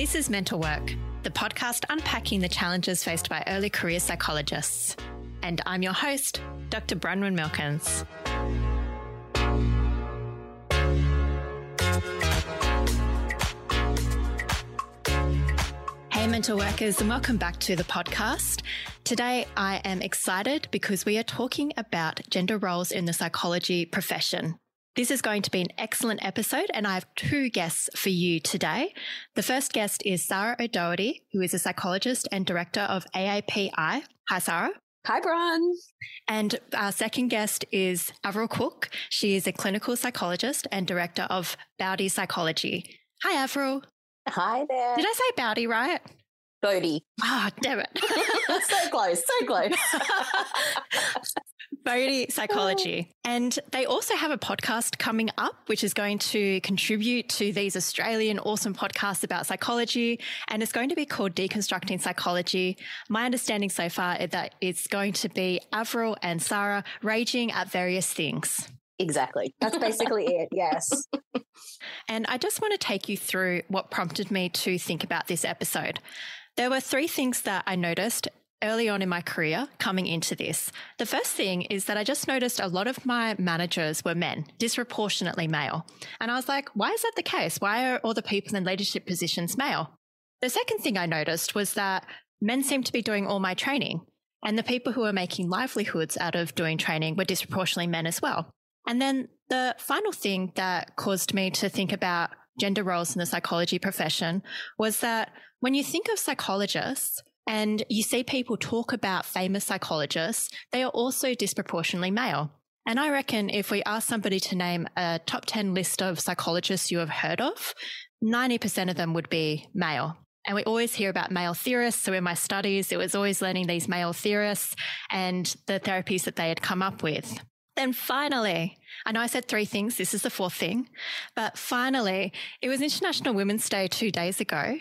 This is Mental Work, the podcast unpacking the challenges faced by early career psychologists. And I'm your host, Dr. Bronwyn Milkins. Hey, mental workers, and welcome back to the podcast. Today, I am excited because we are talking about gender roles in the psychology profession. This is going to be an excellent episode, and I have two guests for you today. The first guest is Sahra O'Doherty, who is a psychologist and director of AAPI. Hi, Sahra. Hi, Bron. And our second guest is Averil Cook. She is a clinical psychologist and director of Bowdy Psychology. Hi, Averil. Hi there. Did I say Bowdy right? Bodhi. Ah, oh, damn it. so close, so close. Bowdy oh. Psychology. And they also have a podcast coming up, which is going to contribute to these Australian awesome podcasts about psychology. And it's going to be called Deconstructing Psychology. My understanding so far is that it's going to be Averil and Sahra raging at various things. Exactly. That's basically it. Yes. And I just want to take you through what prompted me to think about this episode. There were three things that I noticed early on in my career coming into this. The first thing is that I just noticed a lot of my managers were men, disproportionately male. And I was like, why is that the case? Why are all the people in leadership positions male? The second thing I noticed was that men seem to be doing all my training. And the people who are making livelihoods out of doing training were disproportionately men as well. And then the final thing that caused me to think about gender roles in the psychology profession was that when you think of psychologists, and you see people talk about famous psychologists, they are also disproportionately male. And I reckon if we ask somebody to name a top 10 list of psychologists you have heard of, 90% of them would be male. And we always hear about male theorists. So in my studies, it was always learning these male theorists and the therapies that they had come up with. Then finally, I know I said three things. This is the fourth thing. But finally, it was International Women's Day two days ago.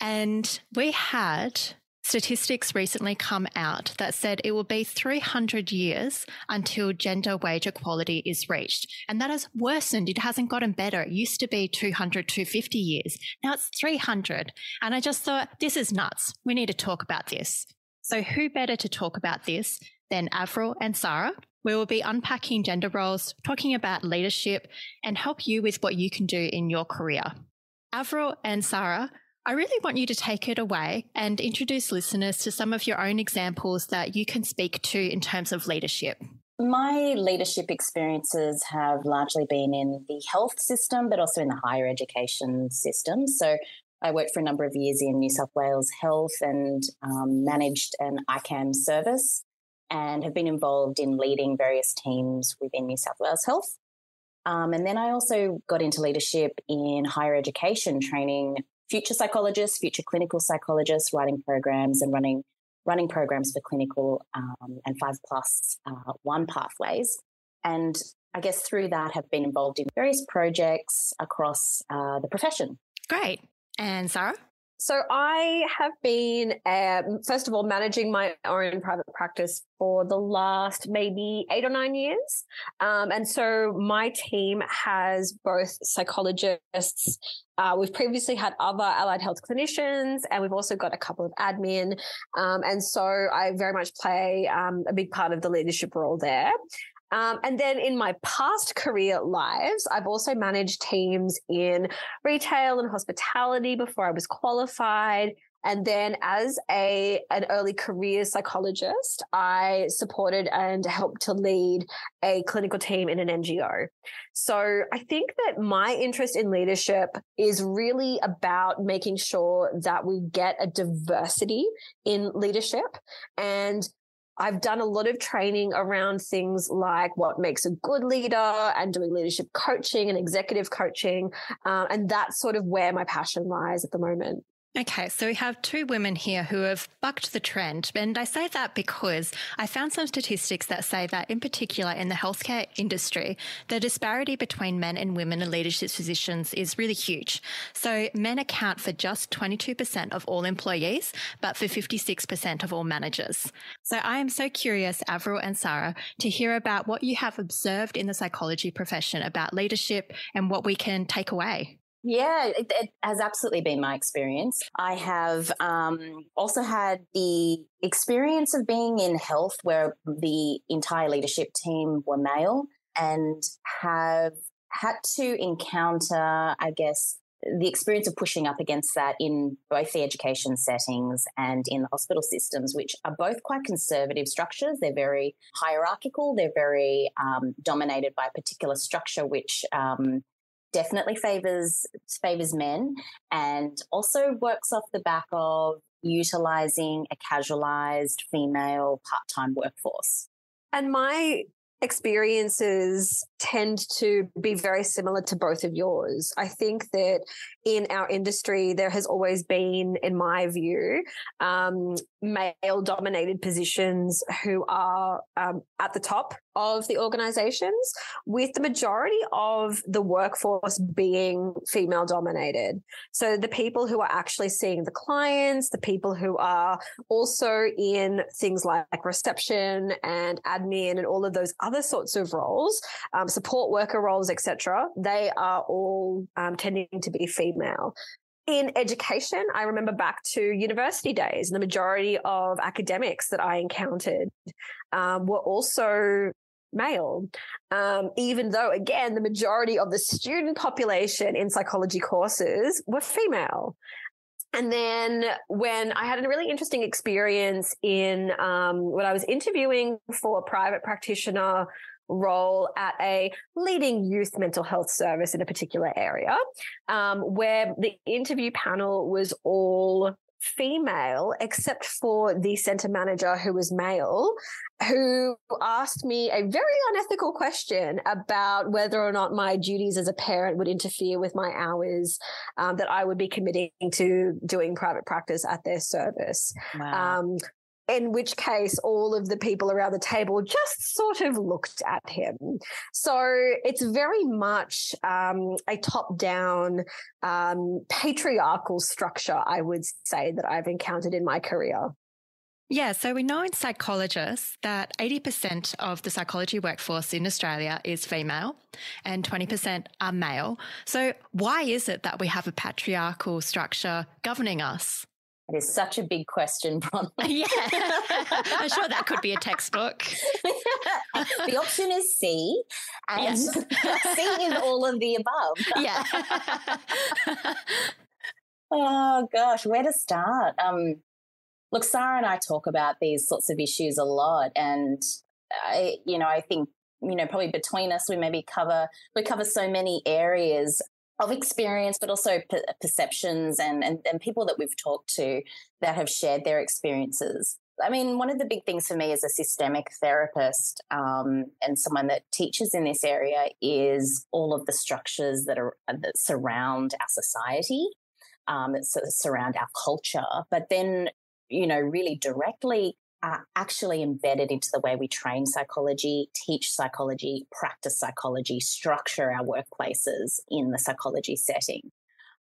And we had Statistics recently come out that said it will be 300 years until gender wage equality is reached. And that has worsened. It hasn't gotten better. It used to be 200, 250 years. Now it's 300. And I just thought, this is nuts. We need to talk about this. So who better to talk about this than Averil and Sahra? We will be unpacking gender roles, talking about leadership, and help you with what you can do in your career. Averil and Sahra I really want you to take it away and introduce listeners to some of your own examples that you can speak to in terms of leadership. My leadership experiences have largely been in the health system, but also in the higher education system. So I worked for a number of years in New South Wales Health and um, managed an ICAM service and have been involved in leading various teams within New South Wales Health. Um, and then I also got into leadership in higher education, training future psychologists, future clinical psychologists, writing programs and running running programs for clinical um, and five plus uh, one pathways. And I guess through that have been involved in various projects across uh, the profession. Great. And Sahra? So I have been, um, first of all, managing my own private practice for the last maybe eight or nine years. Um, and so my team has both psychologists. Uh, we've previously had other allied health clinicians, and we've also got a couple of admin. Um, and so I very much play um, a big part of the leadership role there. Um, and then in my past career lives, I've also managed teams in retail and hospitality before I was qualified. And then as a, an early career psychologist, I supported and helped to lead a clinical team in an NGO. So I think that my interest in leadership is really about making sure that we get a diversity in leadership and I've done a lot of training around things like what makes a good leader and doing leadership coaching and executive coaching. Uh, and that's sort of where my passion lies at the moment. Okay, so we have two women here who have bucked the trend. And I say that because I found some statistics that say that, in particular, in the healthcare industry, the disparity between men and women in leadership positions is really huge. So men account for just 22% of all employees, but for 56% of all managers. So I am so curious, Averil and Sahra, to hear about what you have observed in the psychology profession about leadership and what we can take away. Yeah, it, it, has absolutely been my experience. I have um, also had the experience of being in health where the entire leadership team were male and have had to encounter, I guess, the experience of pushing up against that in both the education settings and in the hospital systems, which are both quite conservative structures. They're very hierarchical. They're very um, dominated by a particular structure, which um, definitely favors favors men, and also works off the back of utilizing a casualized female part time workforce. And my experiences tend to be very similar to both of yours. I think that in our industry, there has always been, in my view, um, male dominated positions who are um, at the top of the organizations, with the majority of the workforce being female dominated. So the people who are actually seeing the clients, the people who are also in things like reception and admin and all of those other sorts of roles, um, support worker roles, etc., they are all um, tending to be female in education, I remember back to university days, the majority of academics that I encountered um, were also male, um, even though, again, the majority of the student population in psychology courses were female. And then when I had a really interesting experience in um, when I was interviewing for a private practitioner role at a leading youth mental health service in a particular area, um, where the interview panel was all female, except for the center manager who was male, who asked me a very unethical question about whether or not my duties as a parent would interfere with my hours um, that I would be committing to doing private practice at their service. Wow. Um, in which case all of the people around the table just sort of looked at him. So it's very much um, a top down um, patriarchal structure, I would say, that I've encountered in my career. Yeah, so we know in psychologists that 80% of the psychology workforce in Australia is female and 20% are male. So, why is it that we have a patriarchal structure governing us? It is such a big question, Bron. yeah. I'm sure that could be a textbook. the option is C, and yes. C is all of the above. yeah. oh gosh, where to start? Um, look, Sahra and I talk about these sorts of issues a lot, and I, you know, I think you know probably between us we maybe cover we cover so many areas of experience, but also perceptions and, and, and people that we've talked to that have shared their experiences. I mean, one of the big things for me as a systemic therapist um, and someone that teaches in this area is all of the structures that are that surround our society, um, that surround our culture. But then, you know, really directly are actually embedded into the way we train psychology, teach psychology, practice psychology, structure our workplaces in the psychology setting.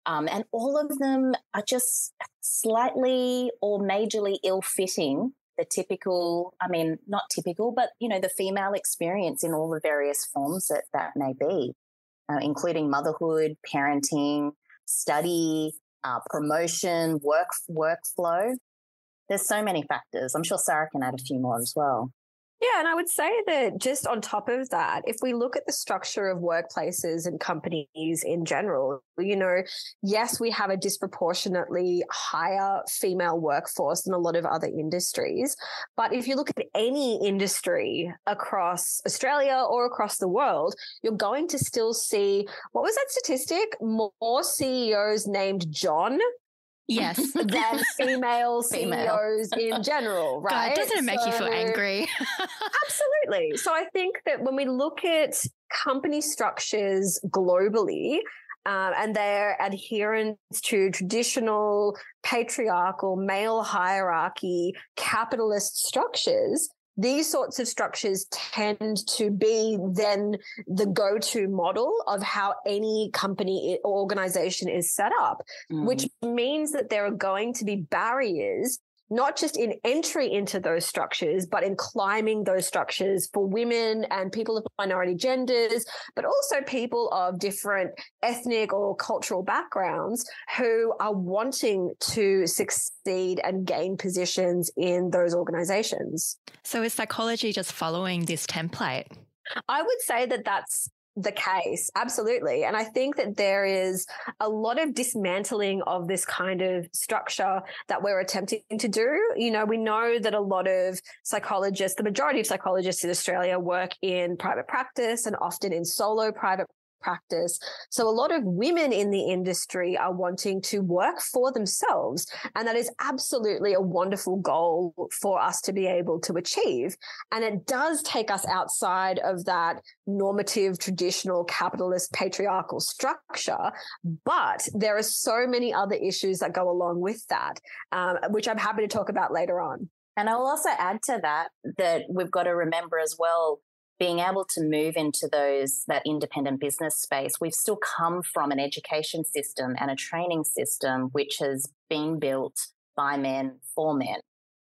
Um, and all of them are just slightly or majorly ill fitting the typical, I mean, not typical, but, you know, the female experience in all the various forms that that may be, uh, including motherhood, parenting, study, uh, promotion, work workflow there's so many factors. I'm sure Sahra can add a few more as well. Yeah, and I would say that just on top of that, if we look at the structure of workplaces and companies in general, you know, yes, we have a disproportionately higher female workforce than a lot of other industries. But if you look at any industry across Australia or across the world, you're going to still see what was that statistic? More CEOs named John Yes. than female CEOs in general, right? God, doesn't it make so, you feel angry? absolutely. So I think that when we look at company structures globally, um, and their adherence to traditional patriarchal male hierarchy capitalist structures, these sorts of structures tend to be then the go-to model of how any company or organization is set up, mm. which means that there are going to be barriers not just in entry into those structures, but in climbing those structures for women and people of minority genders, but also people of different ethnic or cultural backgrounds who are wanting to succeed and gain positions in those organizations. So, is psychology just following this template? I would say that that's the case. Absolutely. And I think that there is a lot of dismantling of this kind of structure that we're attempting to do. You know, we know that a lot of psychologists, the majority of psychologists in Australia work in private practice and often in solo private practice. So a lot of women in the industry are wanting to work for themselves. And that is absolutely a wonderful goal for us to be able to achieve. And it does take us outside of that normative, traditional capitalist patriarchal structure. But there are so many other issues that go along with that, um, which I'm happy to talk about later on. And I'll also add to that that we've got to remember as well being able to move into those that independent business space we've still come from an education system and a training system which has been built by men for men.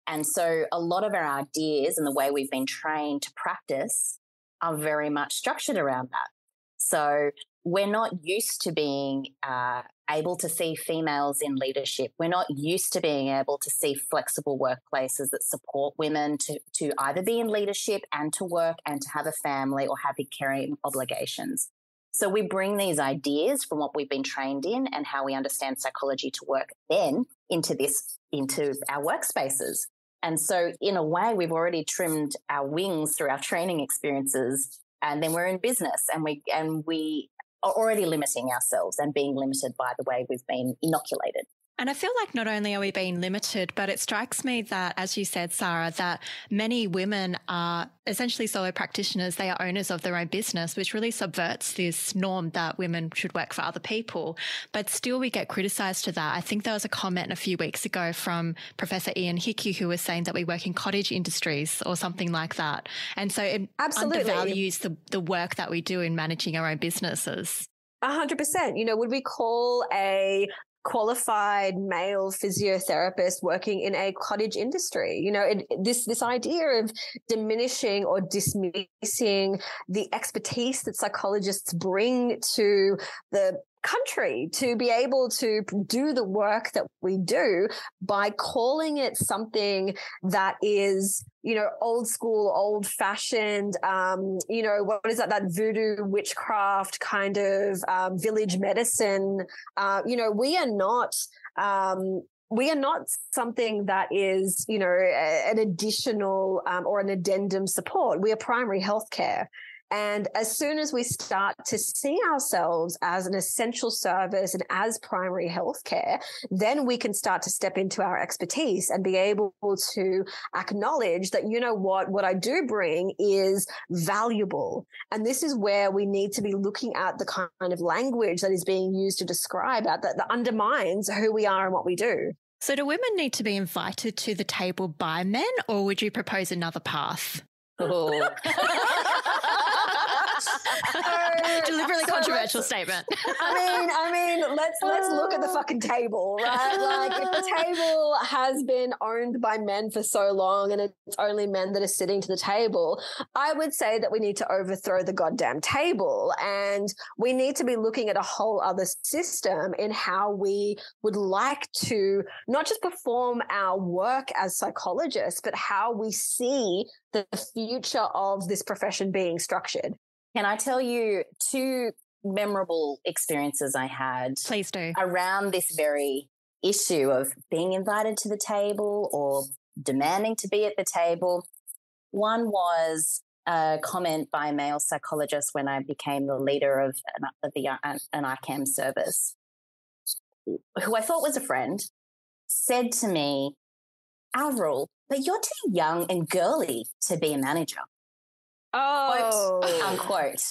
And so a lot of our ideas and the way we've been trained to practice are very much structured around that. So we're not used to being uh, able to see females in leadership. We're not used to being able to see flexible workplaces that support women to, to either be in leadership and to work and to have a family or have caring obligations. So we bring these ideas from what we've been trained in and how we understand psychology to work then into this, into our workspaces. And so in a way, we've already trimmed our wings through our training experiences and then we're in business and we and we are already limiting ourselves and being limited by the way we've been inoculated. And I feel like not only are we being limited, but it strikes me that, as you said, Sahra, that many women are essentially solo practitioners. They are owners of their own business, which really subverts this norm that women should work for other people. But still, we get criticized to that. I think there was a comment a few weeks ago from Professor Ian Hickie who was saying that we work in cottage industries or something like that. And so it Absolutely. undervalues the, the work that we do in managing our own businesses. A hundred percent. You know, would we call a qualified male physiotherapist working in a cottage industry. You know, it, this this idea of diminishing or dismissing the expertise that psychologists bring to the country to be able to do the work that we do by calling it something that is you know old school old fashioned um, you know what is that that voodoo witchcraft kind of um, village medicine uh, you know we are not um, we are not something that is, you know, an additional um, or an addendum support. We are primary healthcare. And as soon as we start to see ourselves as an essential service and as primary healthcare, then we can start to step into our expertise and be able to acknowledge that, you know what, what I do bring is valuable. And this is where we need to be looking at the kind of language that is being used to describe that, that, that undermines who we are and what we do. So, do women need to be invited to the table by men, or would you propose another path? Oh. Deliberately so controversial statement. I mean, I mean, let's let's look at the fucking table, right? Like if the table has been owned by men for so long and it's only men that are sitting to the table, I would say that we need to overthrow the goddamn table and we need to be looking at a whole other system in how we would like to not just perform our work as psychologists, but how we see the future of this profession being structured. Can I tell you two memorable experiences I had? Please do. Around this very issue of being invited to the table or demanding to be at the table. One was a comment by a male psychologist when I became the leader of an, of the, uh, an, an ICAM service, who I thought was a friend, said to me, Averil, but you're too young and girly to be a manager. Oh, quote, unquote.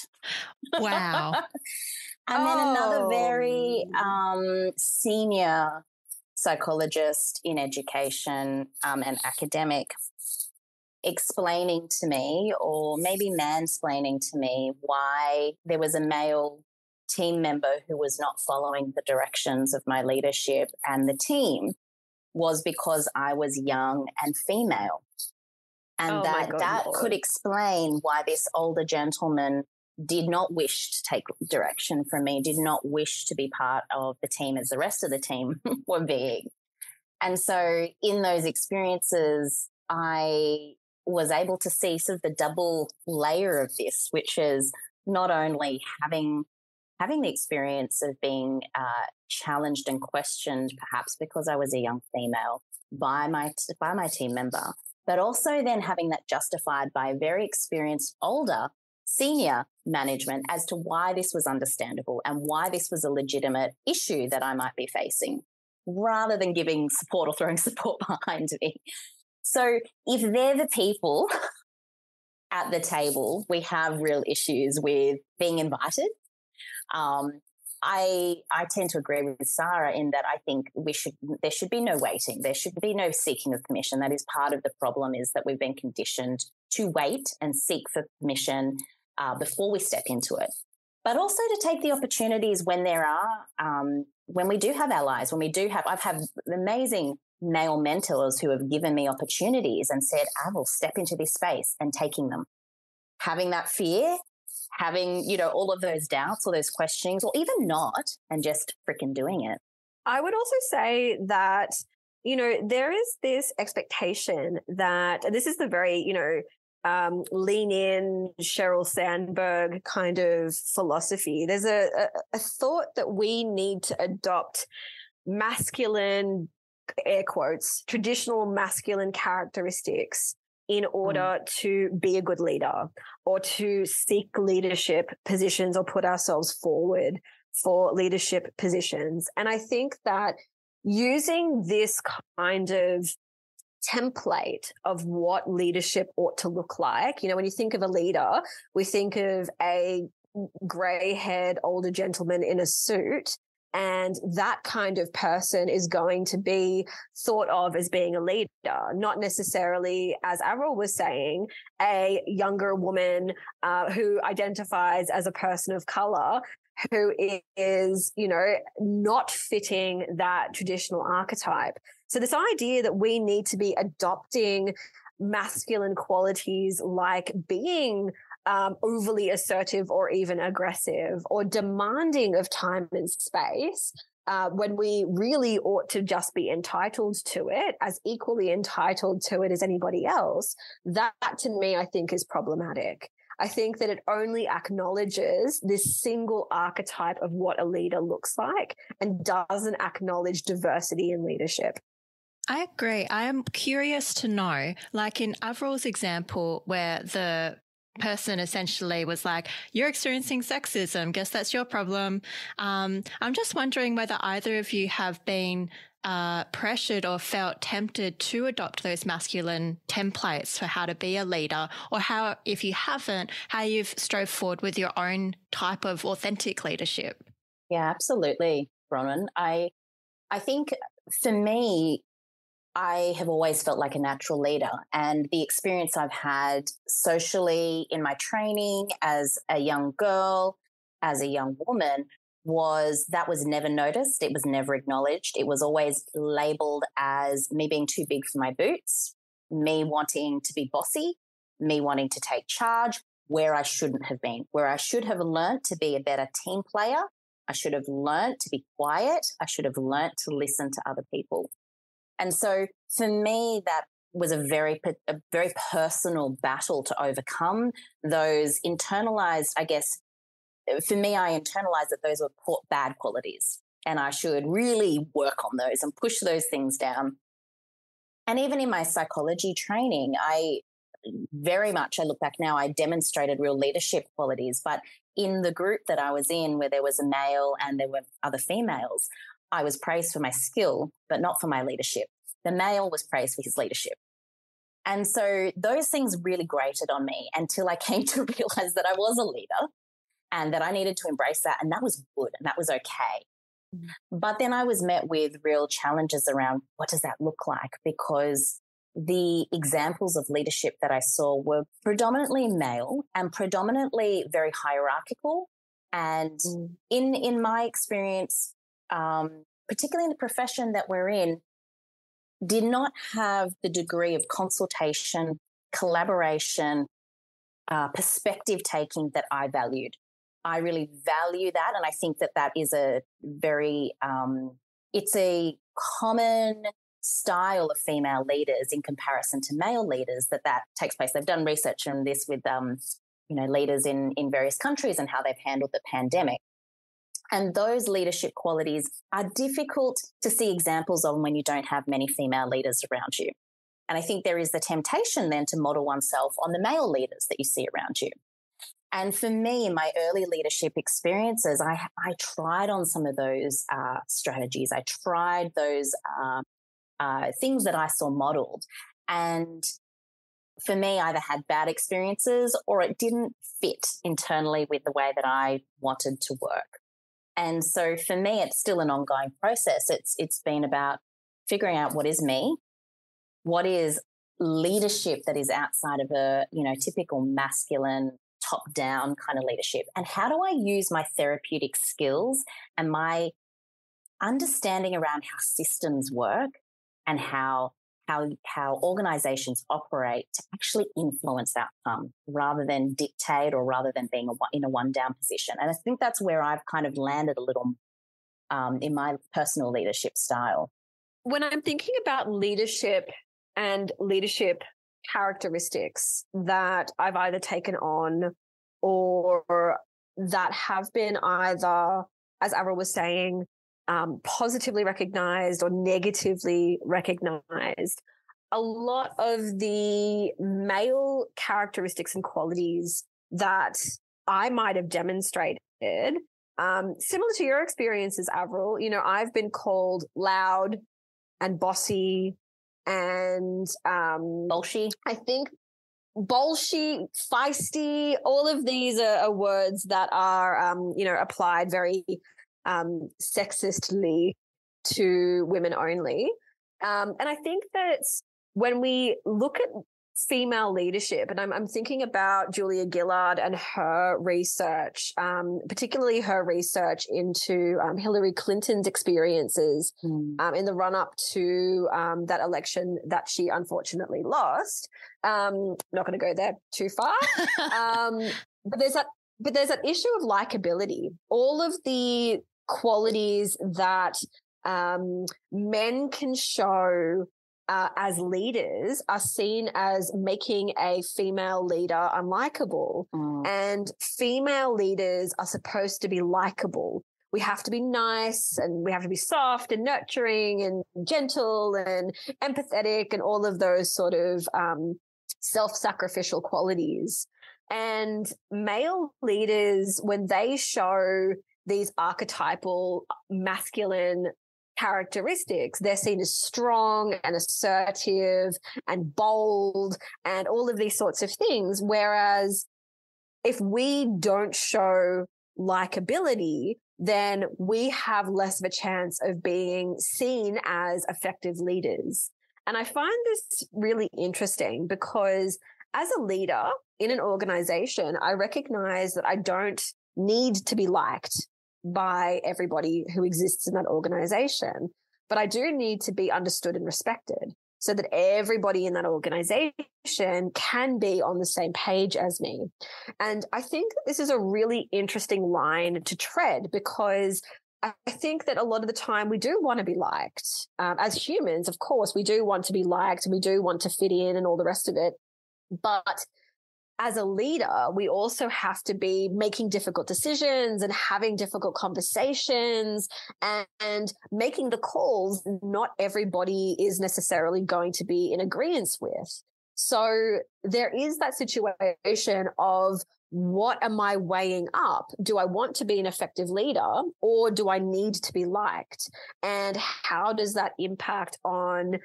Wow. and then another very oh. um, senior psychologist in education um, and academic explaining to me, or maybe mansplaining to me, why there was a male team member who was not following the directions of my leadership and the team. was because I was young and female. And Oh that God, that Lord. could explain why this older gentleman did not wish to take direction from me, did not wish to be part of the team as the rest of the team were being. And so in those experiences, I was able to see sort of the double layer of this, which is not only having having the experience of being uh, challenged and questioned, perhaps because I was a young female by my by my team member, but also then having that justified by a very experienced older senior management as to why this was understandable and why this was a legitimate issue that I might be facing, rather than giving support or throwing support behind me. So if they're the people at the table, we have real issues with being invited. Um, I I tend to agree with Sahra in that I think we should there should be no waiting. There should be no seeking of permission. That is part of the problem is that we've been conditioned to wait and seek for permission uh, before we step into it. But also to take the opportunities when there are um, when we do have allies, when we do have I've had amazing male mentors who have given me opportunities and said, I will step into this space and taking them. Having that fear, having, you know, all of those doubts or those questionings, or even not, and just freaking doing it. I would also say that, you know, there is this expectation that this is the very, you know, um, lean in Sheryl Sandberg kind of philosophy. There's a, a, a thought that we need to adopt masculine, air quotes, traditional masculine characteristics in order mm. to be a good leader or to seek leadership positions or put ourselves forward for leadership positions. And I think that using this kind of template of what leadership ought to look like, you know, when you think of a leader, we think of a gray haired older gentleman in a suit. And that kind of person is going to be thought of as being a leader, not necessarily, as Averil was saying, a younger woman uh, who identifies as a person of color who is, you know, not fitting that traditional archetype. So this idea that we need to be adopting masculine qualities like being um, overly assertive or even aggressive or demanding of time and space uh, when we really ought to just be entitled to it as equally entitled to it as anybody else that to me i think is problematic I think that it only acknowledges this single archetype of what a leader looks like and doesn't acknowledge diversity in leadership. I agree. I am curious to know, like in Averil's example, where the person essentially was like, You're experiencing sexism. Guess that's your problem. Um, I'm just wondering whether either of you have been uh, pressured or felt tempted to adopt those masculine templates for how to be a leader, or how, if you haven't, how you've strove forward with your own type of authentic leadership. Yeah, absolutely, Bronwyn. I I think for me, I have always felt like a natural leader. And the experience I've had socially in my training as a young girl, as a young woman, was that was never noticed. It was never acknowledged. It was always labeled as me being too big for my boots, me wanting to be bossy, me wanting to take charge where I shouldn't have been, where I should have learned to be a better team player. I should have learned to be quiet. I should have learned to listen to other people. And so for me, that was a very, a very personal battle to overcome those internalized, I guess, eh, for me, I internalized that those were bad qualities and I should really work on those and push those things down. And even in my psychology training, I very much, I look back now, I demonstrated real leadership qualities. But in the group that I was in, where there was a male and there were other females, I was praised for my skill, but not for my leadership. The male was praised for his leadership. And so those things really grated on me until I came to realize that I was a leader and that I needed to embrace that. And that was good and that was okay. Mm-hmm. But then I was met with real challenges around what does that look like? Because the examples of leadership that I saw were predominantly male and predominantly very hierarchical. And mm. in, in my experience, um, particularly in the profession that we're in, did not have the degree of consultation, collaboration, uh, perspective taking that I valued. I really value that. And I think that that is a very, um, it's a common style of female leaders in comparison to male leaders that that takes place. They've done research on this with, um, you know, leaders in, in various countries and how they've handled the pandemic. And those leadership qualities are difficult to see examples of when you don't have many female leaders around you. And I think there is the temptation then to model oneself on the male leaders that you see around you. And for me, in my early leadership experiences, I, I tried on some of those uh, strategies. I tried those uh, uh, things that I saw modeled. And for me, either had bad experiences or it didn't fit internally with the way that I wanted to work. And so for me, it's still an ongoing process. It's, it's been about figuring out what is me, what is leadership that is outside of a, you know, typical masculine top down kind of leadership? And how do I use my therapeutic skills and my understanding around how systems work and how how how organizations operate to actually influence outcome rather than dictate or rather than being a, in a one down position. And I think that's where I've kind of landed a little um, in my personal leadership style. When I'm thinking about leadership and leadership characteristics that I've either taken on or that have been either, as Averil was saying, um, positively recognized or negatively recognized. A lot of the male characteristics and qualities that I might have demonstrated, um, similar to your experiences, Averil, you know, I've been called loud and bossy and um, bolshy. I think bolshy, feisty, all of these are, are words that are, um, you know, applied very um, sexistly to women only. Um, and I think that when we look at female leadership, and I'm, I'm thinking about Julia Gillard and her research, um, particularly her research into um, Hillary Clinton's experiences mm. um, in the run up to um, that election that she unfortunately lost. Um, not going to go there too far. Um, but there's that but there's that issue of likability. All of the qualities that um, men can show uh, as leaders are seen as making a female leader unlikable. Mm. And female leaders are supposed to be likable. We have to be nice and we have to be soft and nurturing and gentle and empathetic and all of those sort of um, self sacrificial qualities. And male leaders, when they show these archetypal uh, masculine characteristics, they're seen as strong and assertive and bold and all of these sorts of things. Whereas if we don't show likability, then we have less of a chance of being seen as effective leaders. And I find this really interesting because as a leader in an organization, I recognize that I don't need to be liked by everybody who exists in that organization. But I do need to be understood and respected so that everybody in that organization can be on the same page as me. And I think this is a really interesting line to tread because I think that a lot of the time we do want to be liked. Um, as humans, of course, we do want to be liked and we do want to fit in and all the rest of it. But as a leader, we also have to be making difficult decisions and having difficult conversations and, and, making the calls not everybody is necessarily going to be in agreement with. So there is that situation of what am I weighing up? Do I want to be an effective leader or do I need to be liked? And how does that impact on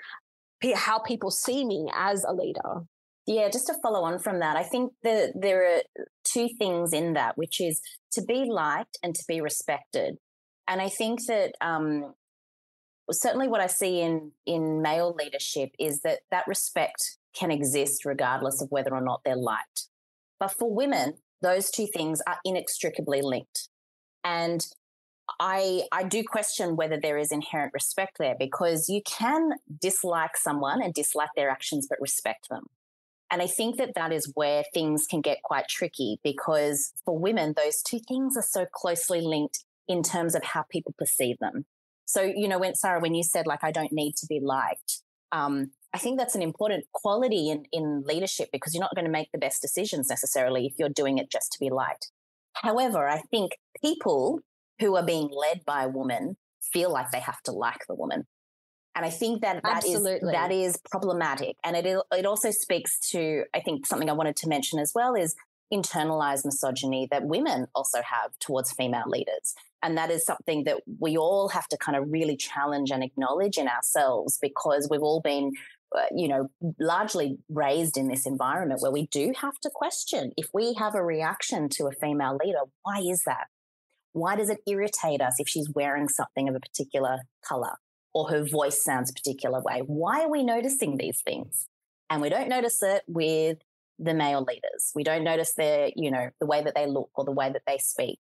how people see me as a leader? Yeah, just to follow on from that, I think that there are two things in that, which is to be liked and to be respected. And I think that um, certainly what I see in in male leadership is that that respect can exist regardless of whether or not they're liked. But for women, those two things are inextricably linked. And I, I do question whether there is inherent respect there because you can dislike someone and dislike their actions, but respect them. And I think that that is where things can get quite tricky because for women, those two things are so closely linked in terms of how people perceive them. So, you know, when Sahra, when you said like, I don't need to be liked, um, I think that's an important quality in, in leadership because you're not going to make the best decisions necessarily if you're doing it just to be liked. However, I think people who are being led by a woman feel like they have to like the woman. And I think that that is, that is problematic. And it, it also speaks to, I think something I wanted to mention as well is internalized misogyny that women also have towards female leaders. And that is something that we all have to kind of really challenge and acknowledge in ourselves because we've all been, uh, you know, largely raised in this environment where we do have to question if we have a reaction to a female leader, why is that? Why does it irritate us if she's wearing something of a particular color? Or her voice sounds a particular way. Why are we noticing these things? And we don't notice it with the male leaders. We don't notice their, you know, the way that they look or the way that they speak.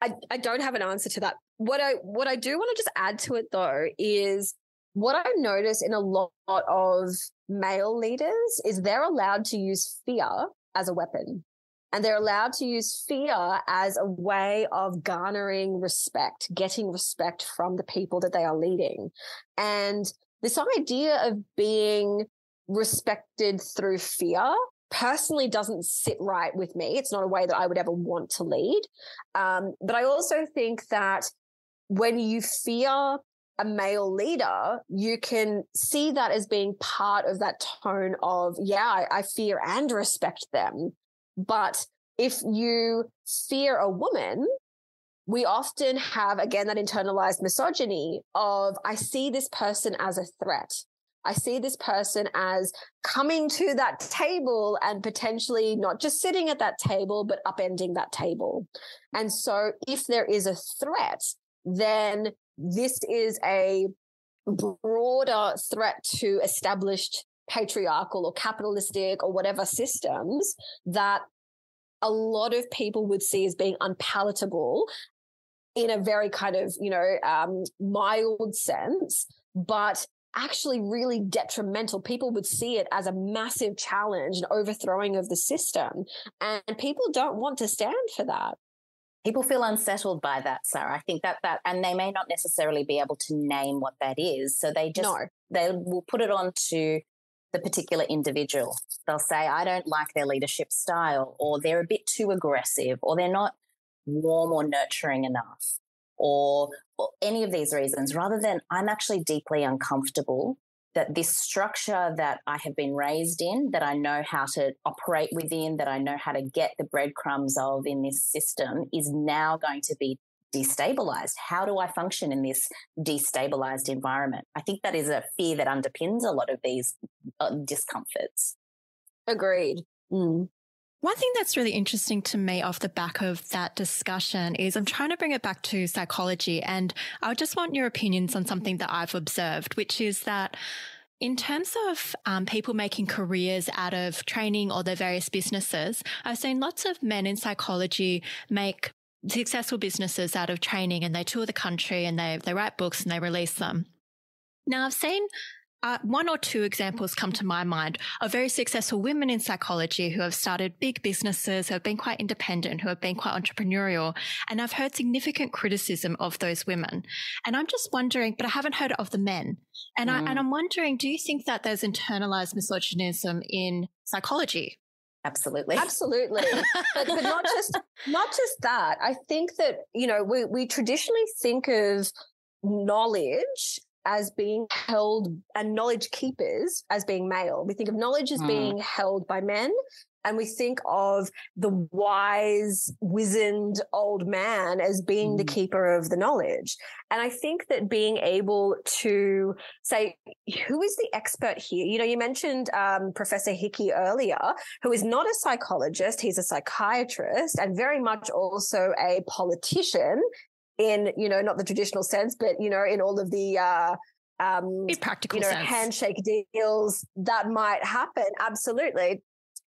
I, I don't have an answer to that. What I what I do want to just add to it though is what I notice in a lot of male leaders is they're allowed to use fear as a weapon. And they're allowed to use fear as a way of garnering respect, getting respect from the people that they are leading. And this idea of being respected through fear personally doesn't sit right with me. It's not a way that I would ever want to lead. Um, but I also think that when you fear a male leader, you can see that as being part of that tone of, yeah, I, I fear and respect them. But if you fear a woman, we often have, again, that internalized misogyny of, I see this person as a threat. I see this person as coming to that table and potentially not just sitting at that table, but upending that table. And so if there is a threat, then this is a broader threat to established patriarchal or capitalistic or whatever systems that a lot of people would see as being unpalatable in a very kind of, you know, um, mild sense, but actually really detrimental. People would see it as a massive challenge, and overthrowing of the system. And people don't want to stand for that. People feel unsettled by that, Sahra. I think that that, and they may not necessarily be able to name what that is. So they just, no. they will put it on to the particular individual. They'll say, I don't like their leadership style, or they're a bit too aggressive, or they're not warm or nurturing enough, or, or any of these reasons, rather than I'm actually deeply uncomfortable that this structure that I have been raised in, that I know how to operate within, that I know how to get the breadcrumbs of in this system is now going to be destabilized. How do I function in this destabilized environment? I think that is a fear that underpins a lot of these uh, discomforts. Agreed. Mm. One thing that's really interesting to me off the back of that discussion is I'm trying to bring it back to psychology. And I just want your opinions on something that I've observed, which is that in terms of um, people making careers out of training or their various businesses, I've seen lots of men in psychology make successful businesses out of training and they tour the country and they, they write books and they release them. Now, I've seen uh, one or two examples come to my mind of very successful women in psychology who have started big businesses, who have been quite independent, who have been quite entrepreneurial. And I've heard significant criticism of those women. And I'm just wondering, but I haven't heard of the men. And, mm. I, and mm. I'm wondering, do you think that there's internalized misogynism in psychology? Absolutely. Absolutely. but, but not just not just that. I think that, you know, we, we traditionally think of knowledge as being held and knowledge keepers as being male. We think of knowledge as mm. being held by men and we think of the wise, wizened old man as being mm. the keeper of the knowledge. And I think that being able to say, who is the expert here? You know, you mentioned um, Professor Hickie earlier, who is not a psychologist, he's a psychiatrist and very much also a politician in, you know, not the traditional sense, but, you know, in all of the, uh, um, in practical you know, sense. handshake deals that might happen. Absolutely.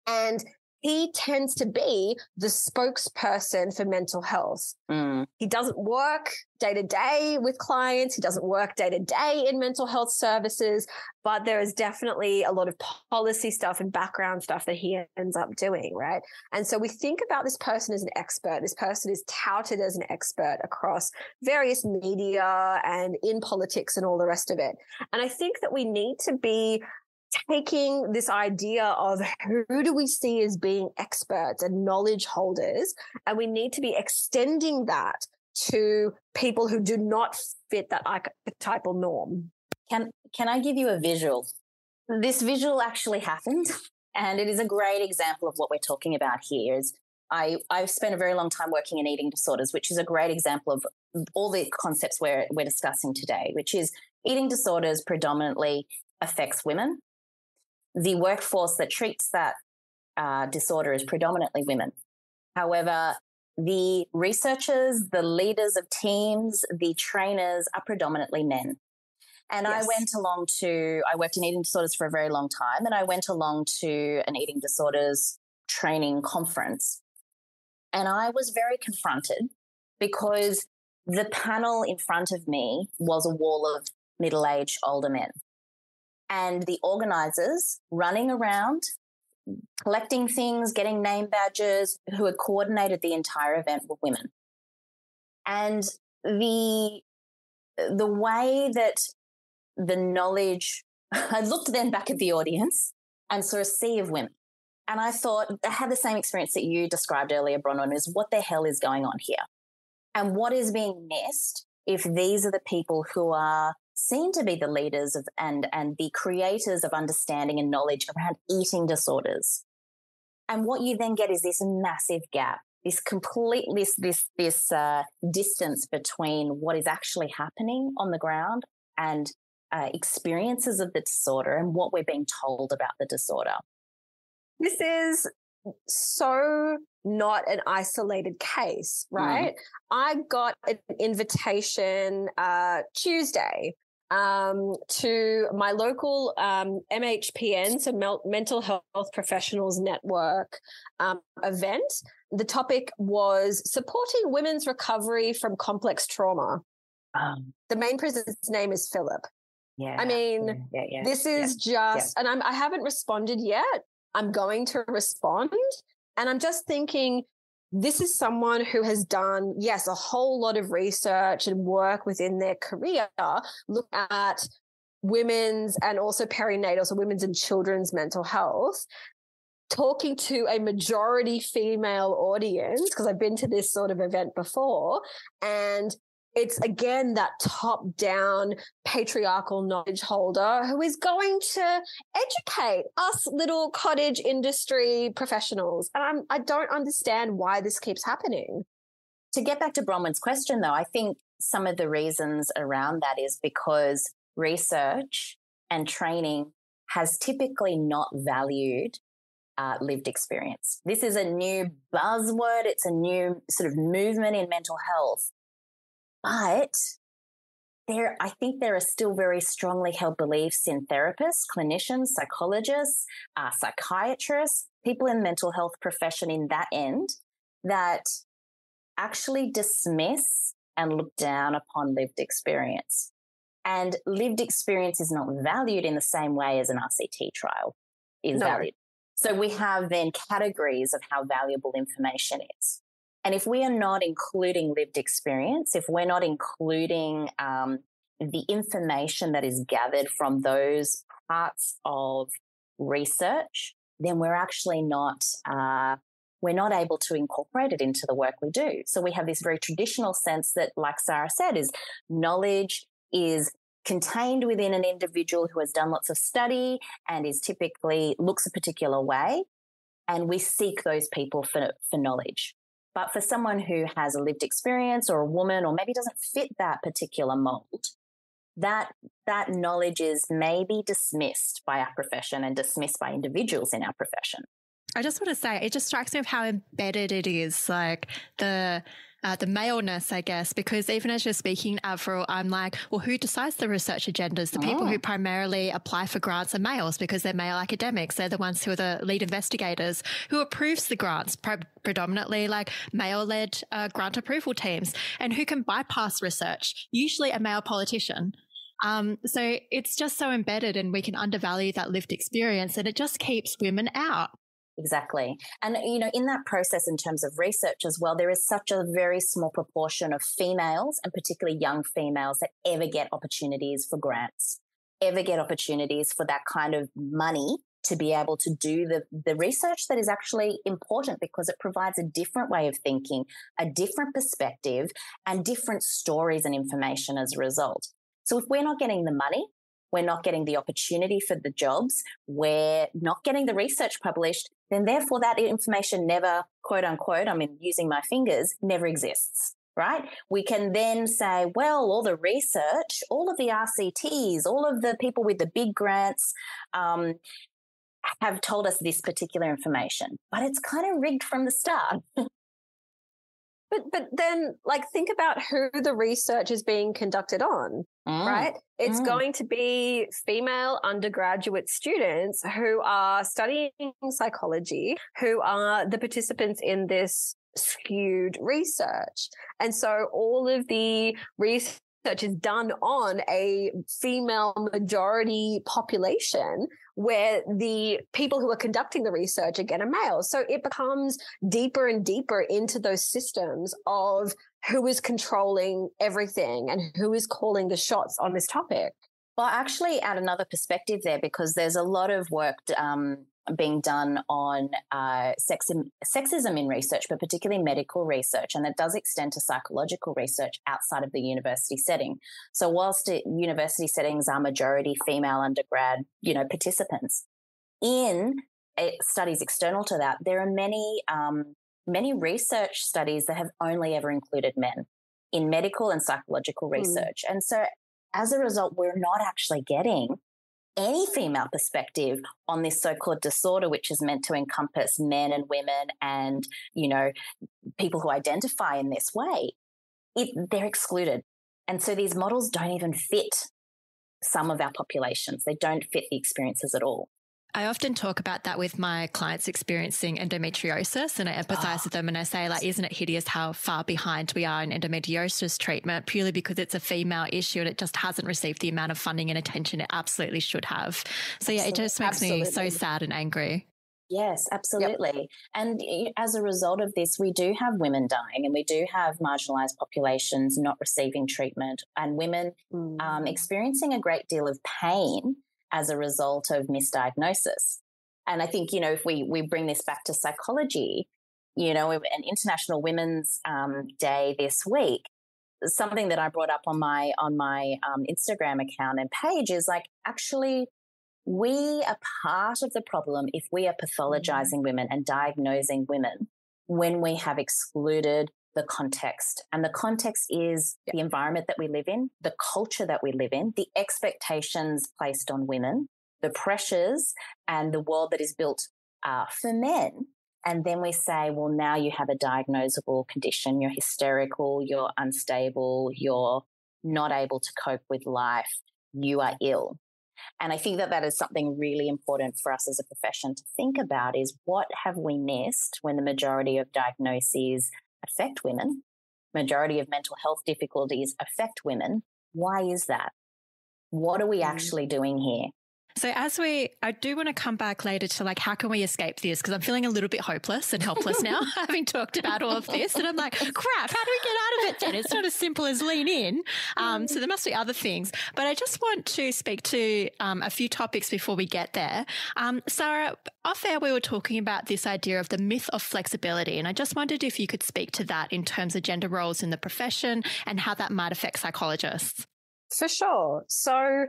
And he tends to be the spokesperson for mental health. Mm. He doesn't work day to day with clients. He doesn't work day to day in mental health services, but there is definitely a lot of policy stuff and background stuff that he ends up doing, right? And so we think about this person as an expert. This person is touted as an expert across various media and in politics and all the rest of it. And I think that we need to be taking this idea of who do we see as being experts and knowledge holders, and we need to be extending that to people who do not fit that archetypal norm. Can can I give you a visual? This visual actually happened, and it is a great example of what we're talking about here. Is I I've spent a very long time working in eating disorders, which is a great example of all the concepts we're we're discussing today, which is eating disorders predominantly affects women the workforce that treats that uh, disorder is predominantly women. However, the researchers, the leaders of teams, the trainers are predominantly men. And yes. I went along to, I worked in eating disorders for a very long time, and I went along to an eating disorders training conference. And I was very confronted because the panel in front of me was a wall of middle aged older men and the organizers running around collecting things, getting name badges, who had coordinated the entire event were women. And the the way that the knowledge I looked then back at the audience and saw a sea of women. And I thought I had the same experience that you described earlier, Bronwyn, is what the hell is going on here? And what is being missed if these are the people who are seen to be the leaders of and and the creators of understanding and knowledge around eating disorders. And what you then get is this massive gap, this complete this this this uh, distance between what is actually happening on the ground and uh, experiences of the disorder and what we're being told about the disorder. This is so not an isolated case, mm. right? Mm. I got an invitation uh, Tuesday um, to my local um, MHPN, so Mel- Mental Health Professionals Network um, event. The topic was supporting women's recovery from complex trauma. Um, the main person's name is Philip. Yeah. I mean, yeah, yeah, this is just, and I'm, I haven't responded yet. I'm going to respond. And I'm just thinking, this is someone who has done, yes, a whole lot of research and work within their career, look at women's and also perinatal, so women's and children's mental health, talking to a majority female audience, because I've been to this sort of event before, and it's again that top down patriarchal knowledge holder who is going to educate us little cottage industry professionals. And I'm, I don't understand why this keeps happening. To get back to Bronwyn's question, though, I think some of the reasons around that is because research and training has typically not valued uh, lived experience. This is a new buzzword. It's a new sort of movement in mental health but there, I think there are still very strongly held beliefs in therapists, clinicians, psychologists, uh, psychiatrists, people in mental health profession in that end that actually dismiss and look down upon lived experience. And lived experience is not valued in the same way as an RCT trial is no. valued. So we have then categories of how valuable information is. And if we are not including lived experience, if we're not including um, the information that is gathered from those parts of research, then we're actually not uh, we're not able to incorporate it into the work we do. So we have this very traditional sense that, like Sahra said, is knowledge is contained within an individual who has done lots of study and is typically looks a particular way. And we seek those people for, for knowledge. But for someone who has a lived experience or a woman or maybe doesn't fit that particular mold, that that knowledge is maybe dismissed by our profession and dismissed by individuals in our profession. I just want to say it just strikes me of how embedded it is. Like the uh, the maleness, I guess, because even as you're speaking, Averil, I'm like, well, who decides the research agendas? The oh. people who primarily apply for grants are males because they're male academics. They're the ones who are the lead investigators. Who approves the grants? Pre- predominantly like male-led uh, grant approval teams, and who can bypass research? Usually a male politician. Um, so it's just so embedded, and we can undervalue that lived experience, and it just keeps women out. Exactly. And, you know, in that process, in terms of research as well, there is such a very small proportion of females and particularly young females that ever get opportunities for grants, ever get opportunities for that kind of money to be able to do the, the research that is actually important because it provides a different way of thinking, a different perspective, and different stories and information as a result. So if we're not getting the money, we're not getting the opportunity for the jobs, we're not getting the research published, then therefore that information never, quote unquote, I mean, using my fingers, never exists. Right? We can then say, well, all the research, all of the RCTs, all of the people with the big grants, um, have told us this particular information, but it's kind of rigged from the start. But but then like think about who the research is being conducted on, mm. right? It's mm. going to be female undergraduate students who are studying psychology, who are the participants in this skewed research. And so all of the research is done on a female majority population where the people who are conducting the research again are male. So it becomes deeper and deeper into those systems of who is controlling everything and who is calling the shots on this topic. Well, actually, add another perspective there because there's a lot of work um, being done on uh, sexism, sexism in research, but particularly medical research, and it does extend to psychological research outside of the university setting. So, whilst university settings are majority female undergrad, you know, participants in eh, studies external to that, there are many um, many research studies that have only ever included men in medical and psychological hmm. research, mm. and so as a result, we're not actually getting any female perspective on this so-called disorder which is meant to encompass men and women and you know people who identify in this way it, they're excluded. And so these models don't even fit some of our populations. They don't fit the experiences at all I often talk about that with my clients experiencing endometriosis and I empathize oh. with them and I say like, isn't it hideous how far behind we are in endometriosis treatment purely because it's a female issue and it just hasn't received the amount of funding and attention it absolutely should have. So yeah, it just makes absolutely. me so sad and angry. Yes, absolutely. Yep. And as a result of this, we do have women dying and we do have marginalized populations not receiving treatment and women mm. um, experiencing a great deal of pain as a result of misdiagnosis. And I think, you know, if we, we bring this back to psychology, you know, an International Women's um, Day this week, something that I brought up on my, on my um, Instagram account and page is like, actually, we are part of the problem if we are pathologizing mm-hmm. women and diagnosing women when we have excluded the context. And the context is the environment that we live in, the culture that we live in, the expectations placed on women, the pressures and the world that is built uh, for men. And then we say, well, now you have a diagnosable condition. You're hysterical. You're unstable. You're not able to cope with life. You are ill. And I think that that is something really important for us as a profession to think about is what have we missed when the majority of diagnoses affect women. Majority of mental health difficulties affect women. Why is that? What are we mm. actually doing here? So as we, I do want to come back later to like, how can we escape this? Because I'm feeling a little bit hopeless and helpless now, having talked about all of this. And I'm like, crap, how do we get out of it then? It's not as simple as lean in. Um, so there must be other things. But I just want to speak to um, a few topics before we get there. Um, Sahra, off air, we were talking about this idea of the myth of flexibility. And I just wondered if you could speak to that in terms of gender roles in the profession and how that might affect psychologists. For sure. So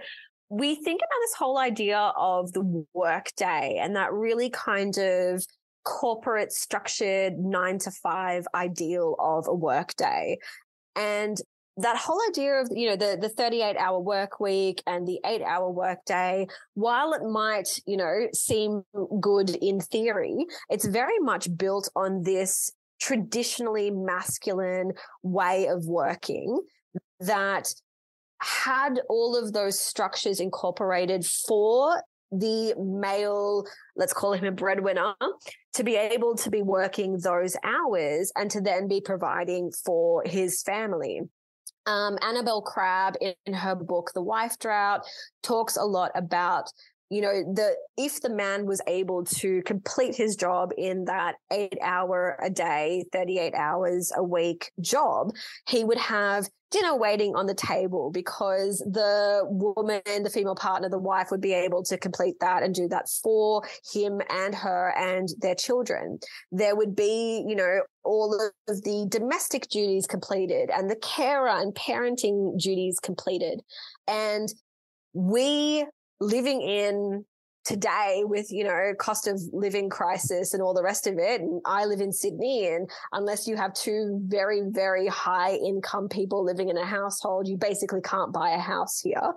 we think about this whole idea of the work day and that really kind of corporate structured nine to five ideal of a work day. And that whole idea of, you know, the, the 38 hour work week and the eight hour work day, while it might, you know, seem good in theory, it's very much built on this traditionally masculine way of working that had all of those structures incorporated for the male, let's call him a breadwinner, to be able to be working those hours and to then be providing for his family. Um, Annabel Crabb, in, in her book, The Wife Drought, talks a lot about you know the if the man was able to complete his job in that 8 hour a day 38 hours a week job he would have dinner waiting on the table because the woman the female partner the wife would be able to complete that and do that for him and her and their children. There would be you know all of the domestic duties completed and the carer and parenting duties completed. And we living in today with you know cost of living crisis and all the rest of it and i live in sydney and unless you have two very very high income people living in a household you basically can't buy a house here.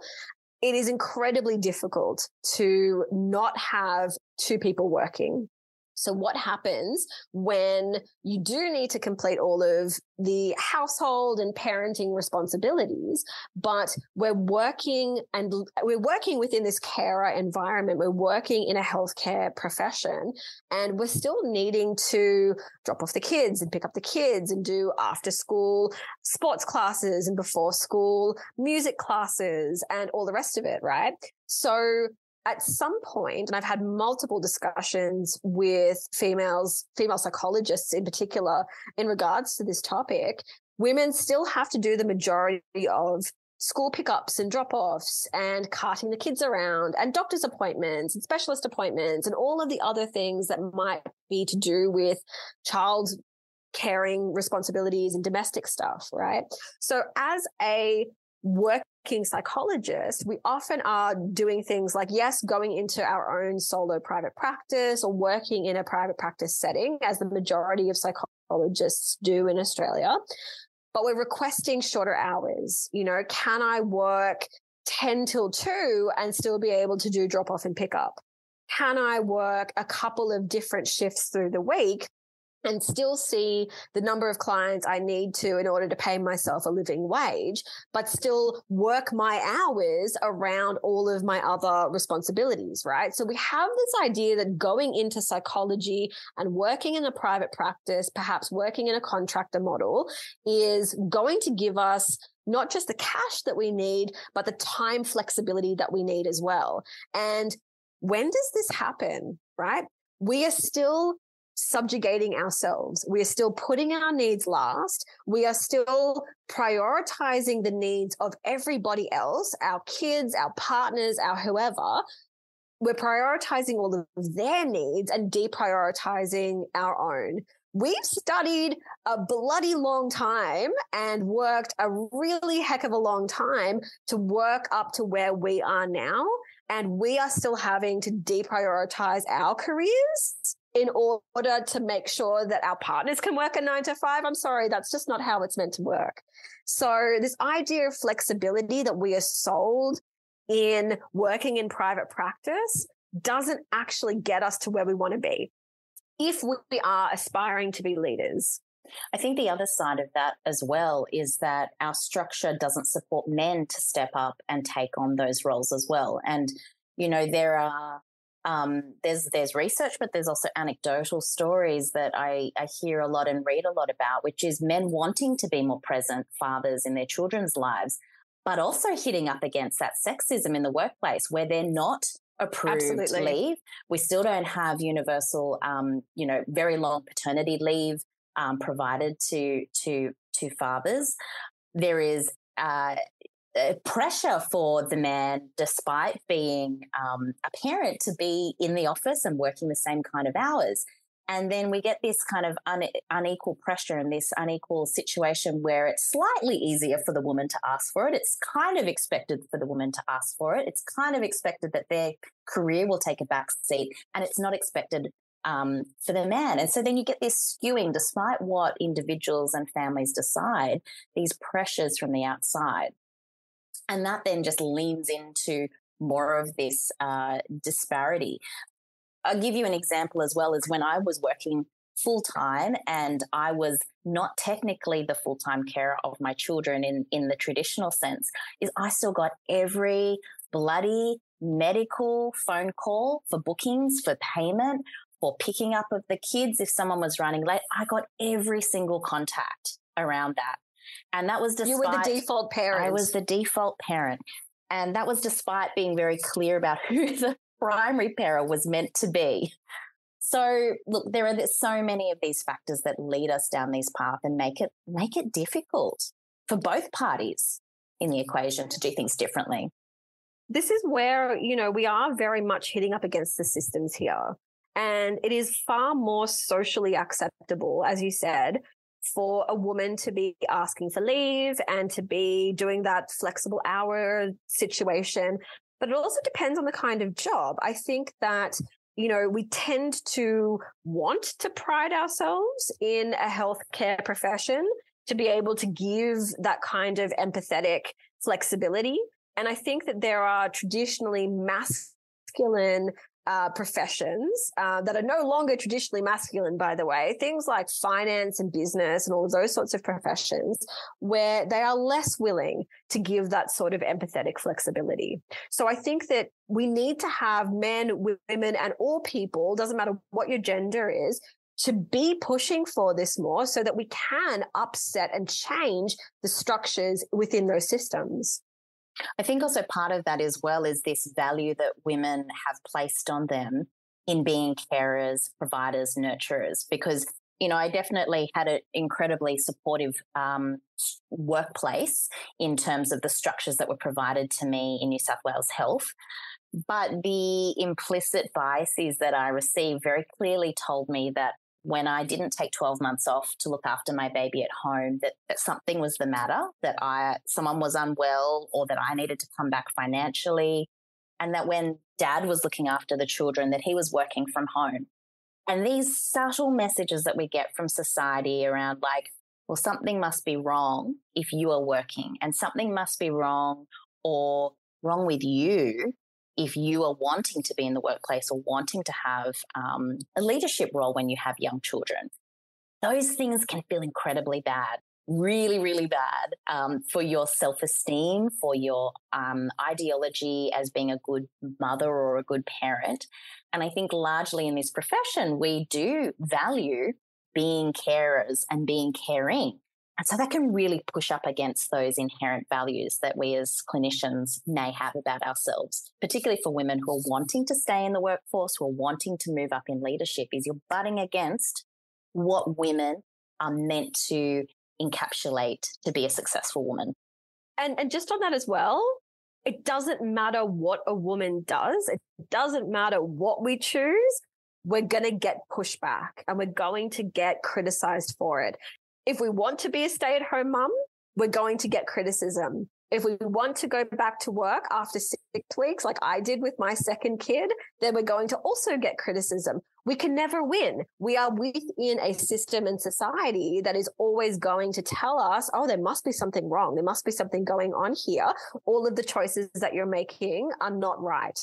It is incredibly difficult to not have two people working so what happens when you do need to complete all of the household and parenting responsibilities, but we're working and we're working within this carer environment. We're working in a healthcare profession and we're still needing to drop off the kids and pick up the kids and do after school sports classes and before school music classes and all the rest of it. Right. So at some point, and I've had multiple discussions with females, female psychologists in particular, in regards to this topic, women still have to do the majority of school pickups and drop offs and carting the kids around and doctor's appointments and specialist appointments and all of the other things that might be to do with child caring responsibilities and domestic stuff, right? So as a working psychologist, we often are doing things like, yes, going into our own solo private practice or working in a private practice setting, as the majority of psychologists do in Australia. But we're requesting shorter hours. You know, can I work 10 till 2 and still be able to do drop off and pick up? Can I work a couple of different shifts through the week and still see the number of clients I need to in order to pay myself a living wage, but still work my hours around all of my other responsibilities, right? So we have this idea that going into psychology and working in a private practice, perhaps working in a contractor model is going to give us not just the cash that we need, but the time flexibility that we need as well. And when does this happen, right? We are still subjugating ourselves. We are still putting our needs last. We are still prioritizing the needs of everybody else, our kids, our partners, our whoever. We're prioritizing all of their needs and deprioritizing our own. We've studied a bloody long time and worked a really heck of a long time to work up to where we are now. And we are still having to deprioritize our careers in order to make sure that our partners can work a nine to five. I'm sorry, that's just not how it's meant to work. So, this idea of flexibility that we are sold in working in private practice doesn't actually get us to where we want to be if we are aspiring to be leaders. I think the other side of that as well is that our structure doesn't support men to step up and take on those roles as well. And, you know, there are um, there's there's research, but there's also anecdotal stories that I, I hear a lot and read a lot about, which is men wanting to be more present fathers in their children's lives, but also hitting up against that sexism in the workplace where they're not approved Absolutely. leave. We still don't have universal, um, you know, very long paternity leave um, provided to to to fathers. There is uh, pressure for the man, despite being um, a parent, to be in the office and working the same kind of hours. And then we get this kind of un- unequal pressure and this unequal situation where it's slightly easier for the woman to ask for it. It's kind of expected for the woman to ask for it. It's kind of expected that their career will take a back seat and it's not expected um, for the man. And so then you get this skewing, despite what individuals and families decide, these pressures from the outside. And that then just leans into more of this uh, disparity. I'll give you an example as well as when I was working full time and I was not technically the full time carer of my children in, in the traditional sense, is I still got every bloody medical phone call for bookings, for payment, for picking up of the kids. If someone was running late, I got every single contact around that. And that was despite you were the default parent. I was the default parent. And that was despite being very clear about who the primary parent was meant to be. So look, there are so many of these factors that lead us down this path and make it make it difficult for both parties in the equation to do things differently. This is where, you know, we are very much hitting up against the systems here. And it is far more socially acceptable, as you said, for a woman to be asking for leave and to be doing that flexible hour situation. But it also depends on the kind of job. I think that you know, we tend to want to pride ourselves in a healthcare profession to be able to give that kind of empathetic flexibility. And I think that there are traditionally masculine uh, professions uh, that are no longer traditionally masculine, by the way, things like finance and business and all of those sorts of professions, where they are less willing to give that sort of empathetic flexibility. So I think that we need to have men, women, and all people, doesn't matter what your gender is, to be pushing for this more so that we can upset and change the structures within those systems. I think also part of that as well is this value that women have placed on them in being carers, providers, nurturers, because you know, I definitely had an incredibly supportive um, workplace in terms of the structures that were provided to me in New South Wales Health. But the implicit biases that I received very clearly told me that when I didn't take 12 months off to look after my baby at home that, that something was the matter, that I someone was unwell or that I needed to come back financially. And that when dad was looking after the children, that he was working from home. And these subtle messages that we get from society around like, well, something must be wrong if you are working and something must be wrong or wrong with you if you are wanting to be in the workplace or wanting to have um, a leadership role when you have young children, those things can feel incredibly bad, really, really bad um, for your self esteem, for your um, ideology as being a good mother or a good parent. And I think largely in this profession, we do value being carers and being caring. And so that can really push up against those inherent values that we as clinicians may have about ourselves, particularly for women who are wanting to stay in the workforce, who are wanting to move up in leadership, is you're butting against what women are meant to encapsulate to be a successful woman. And, and just on that as well, it doesn't matter what a woman does. It doesn't matter what we choose. We're going to get pushback and we're going to get criticized for it. If we want to be a stay at home mum, we're going to get criticism. If we want to go back to work after six weeks, like I did with my second kid, then we're going to also get criticism. We can never win. We are within a system and society that is always going to tell us, oh, there must be something wrong. There must be something going on here. All of the choices that you're making are not right.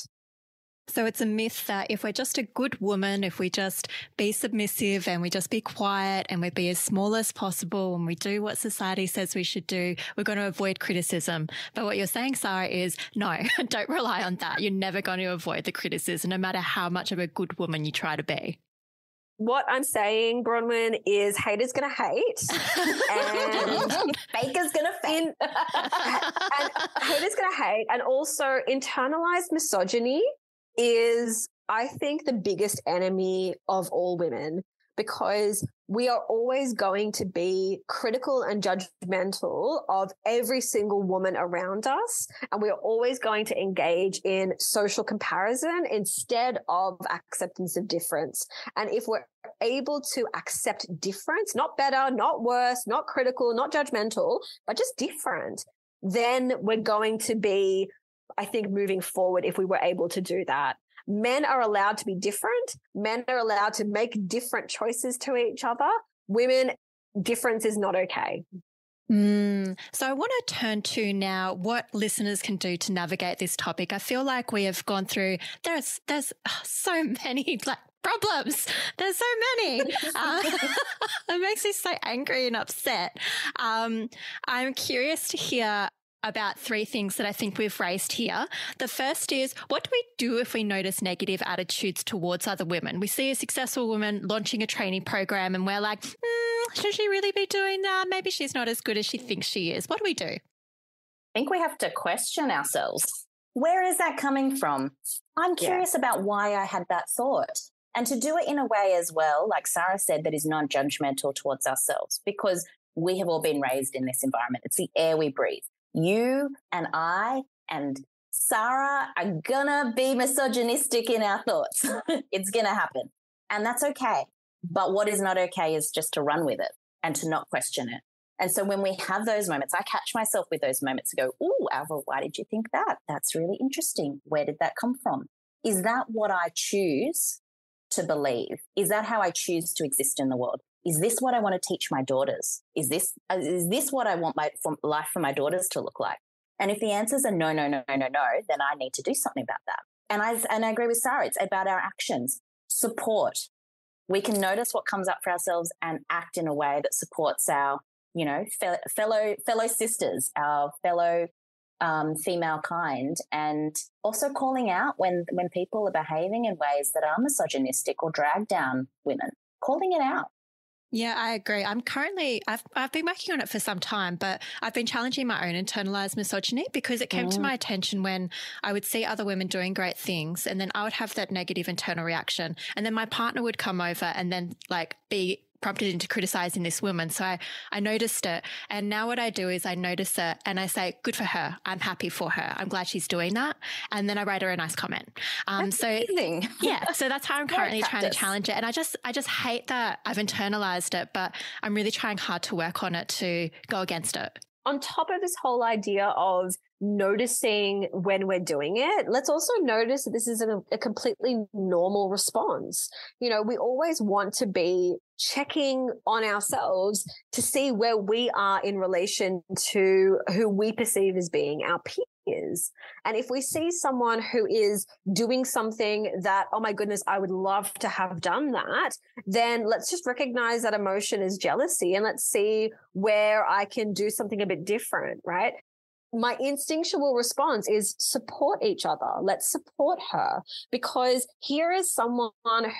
So it's a myth that if we're just a good woman, if we just be submissive and we just be quiet and we be as small as possible and we do what society says we should do, we're going to avoid criticism. But what you're saying, Sahra, is no, don't rely on that. You're never going to avoid the criticism, no matter how much of a good woman you try to be what I'm saying, Bronwyn, is haters gonna hate, and baker's gonna faint, and haters gonna hate, and also internalized misogyny is, I think, the biggest enemy of all women because we are always going to be critical and judgmental of every single woman around us. And we are always going to engage in social comparison instead of acceptance of difference. And if we're able to accept difference, not better, not worse, not critical, not judgmental, but just different, then we're going to be I think moving forward, if we were able to do that, men are allowed to be different. Men are allowed to make different choices to each other. Women, difference is not okay. Mm. So I want to turn to now what listeners can do to navigate this topic. I feel like we have gone through there's there's so many like problems. There's so many. Uh, it makes me so angry and upset. Um, I'm curious to hear about three things that I think we've raised here. The first is what do we do if we notice negative attitudes towards other women? We see a successful woman launching a training program and we're like, mm, should she really be doing that? Maybe she's not as good as she thinks she is. What do we do? I think we have to question ourselves. Where is that coming from? I'm curious yeah. about why I had that thought. And to do it in a way as well, like Sahra said, that is non judgmental towards ourselves, because we have all been raised in this environment. It's the air we breathe you and I and Sahra are gonna be misogynistic in our thoughts. it's gonna happen. And that's okay. But what is not okay is just to run with it and to not question it. And so when we have those moments, I catch myself with those moments and go, Oh, Alva, why did you think that? That's really interesting. Where did that come from? Is that what I choose to believe? Is that how I choose to exist in the world? Is this what I want to teach my daughters? Is this uh, is this what I want my life for my daughters to look like? And if the answers are no, no, no, no, no, no, then I need to do something about that. And I and I agree with Sahra. It's about our actions. Support. We can notice what comes up for ourselves and act in a way that supports our, you know, fe- fellow fellow sisters, our fellow um, female kind, and also calling out when when people are behaving in ways that are misogynistic or drag down women. Calling it out. Yeah, I agree. I'm currently I've I've been working on it for some time, but I've been challenging my own internalized misogyny because it came mm. to my attention when I would see other women doing great things and then I would have that negative internal reaction and then my partner would come over and then like be prompted into criticizing this woman. So I, I noticed it. And now what I do is I notice it and I say, good for her. I'm happy for her. I'm glad she's doing that. And then I write her a nice comment. Um, so amazing. yeah. So that's how I'm currently trying to challenge it. And I just, I just hate that I've internalized it, but I'm really trying hard to work on it to go against it on top of this whole idea of noticing when we're doing it, let's also notice that this is a, a, completely normal response. You know, we always want to be checking on ourselves to see where we are in relation to who we perceive as being our peers is. And if we see someone who is doing something that, oh my goodness, I would love to have done that, then let's just recognize that emotion is jealousy and let's see where I can do something a bit different, right? my instinctual response is support each other. Let's support her because here is someone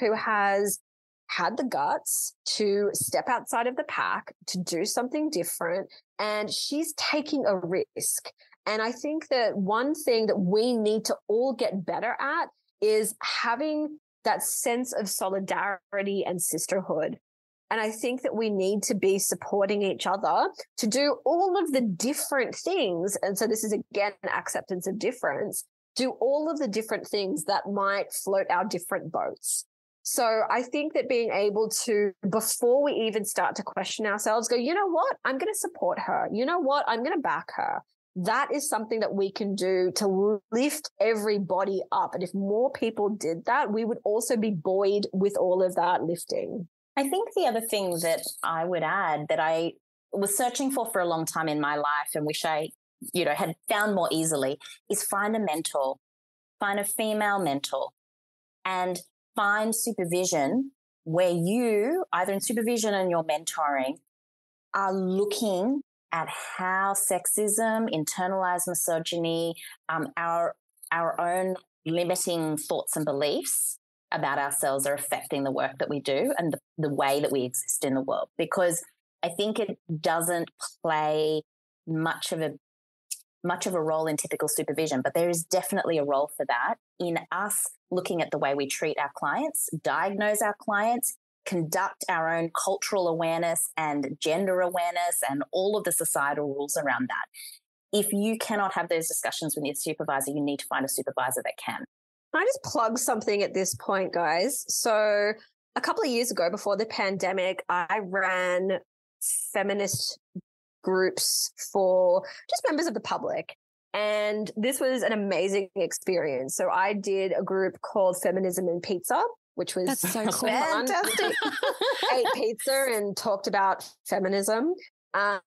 who has had the guts to step outside of the pack, to do something different, and she's taking a risk. And I think that one thing that we need to all get better at is having that sense of solidarity and sisterhood. And I think that we need to be supporting each other to do all of the different things. And so this is again acceptance of difference, do all of the different things that might float our different boats. So I think that being able to, before we even start to question ourselves, go, you know what? I'm going to support her. You know what? I'm going to back her that is something that we can do to lift everybody up. And if more people did that, we would also be buoyed with all of that lifting. I think the other thing that I would add that I was searching for for a long time in my life and wish I, you know, had found more easily is find a mentor, find a female mentor and find supervision where you, either in supervision and your mentoring, are looking at how sexism, internalized misogyny, um, our our own limiting thoughts and beliefs about ourselves are affecting the work that we do and the, the way that we exist in the world. Because I think it doesn't play much of a much of a role in typical supervision, but there is definitely a role for that in us looking at the way we treat our clients, diagnose our clients, conduct our own cultural awareness and gender awareness and all of the societal rules around that. If you cannot have those discussions with your supervisor, you need to find a supervisor that can. I just plug something at this point, guys? So, a couple of years ago, before the pandemic, I ran feminist groups for just members of the public. And this was an amazing experience. So I did a group called Feminism and Pizza, which was That's so cool. fantastic. Ate pizza and talked about feminism. Um,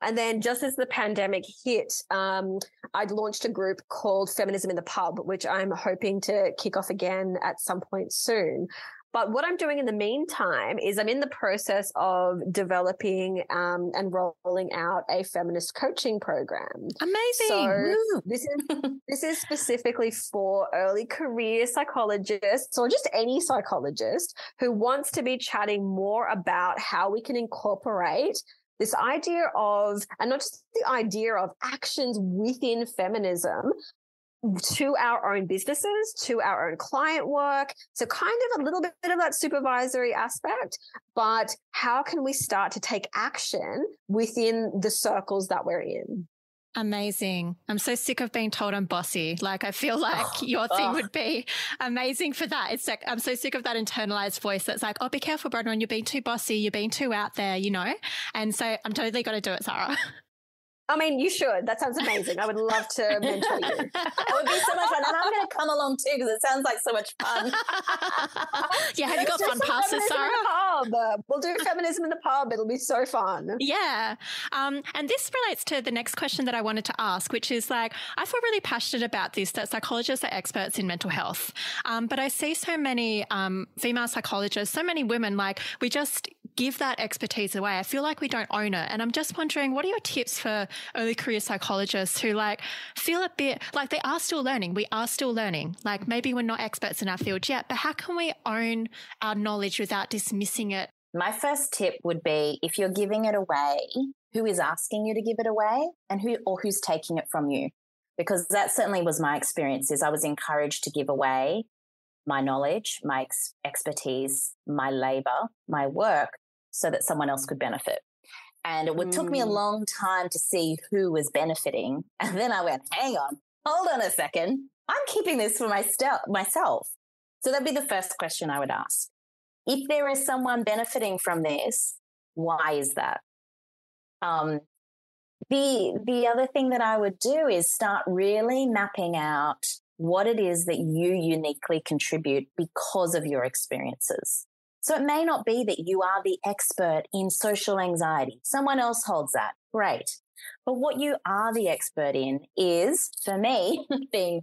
and then just as the pandemic hit, um, I'd launched a group called Feminism in the Pub, which I'm hoping to kick off again at some point soon. But what I'm doing in the meantime is I'm in the process of developing um, and rolling out a feminist coaching program. Amazing. So this is this is specifically for early career psychologists or just any psychologist who wants to be chatting more about how we can incorporate this idea of, and not just the idea of actions within feminism, to our own businesses, to our own client work. So kind of a little bit of that supervisory aspect, but how can we start to take action within the circles that we're in? Amazing. I'm so sick of being told I'm bossy. Like, I feel like oh, your thing oh. would be amazing for that. It's like, I'm so sick of that internalized voice that's like, oh, be careful, Bronwyn. You're being too bossy. You're being too out there, you know? And so I'm totally going to do it, Sahra. I mean, you should. That sounds amazing. I would love to mentor you. It would be so much fun. And I'm going to come along too because it sounds like so much fun. yeah, have you got fun passes, Sahra? Pub. We'll do feminism in the pub. It'll be so fun. Yeah. Um, and this relates to the next question that I wanted to ask, which is like, I feel really passionate about this that psychologists are experts in mental health. Um, but I see so many um, female psychologists, so many women, like, we just give that expertise away. I feel like we don't own it. And I'm just wondering, what are your tips for early career psychologists who like feel a bit like they are still learning? We are still learning. Like maybe we're not experts in our field yet, but how can we own our knowledge without dismissing it? My first tip would be if you're giving it away, who is asking you to give it away and who or who's taking it from you? Because that certainly was my experience is I was encouraged to give away my knowledge, my ex- expertise, my labor, my work so that someone else could benefit. And it would, mm. took me a mm. long time to see who was benefiting. And then I went, hang on, hold on a second. I'm keeping this for myself. So that'd be the first question I would ask. If there is someone benefiting from this, why is that? Um, the the other thing that I would do is start really mapping out what it is that you uniquely contribute because of your experiences. So it may not be that you are the expert in social anxiety. Someone else holds that. Great. But what you are the expert in is, for me, being,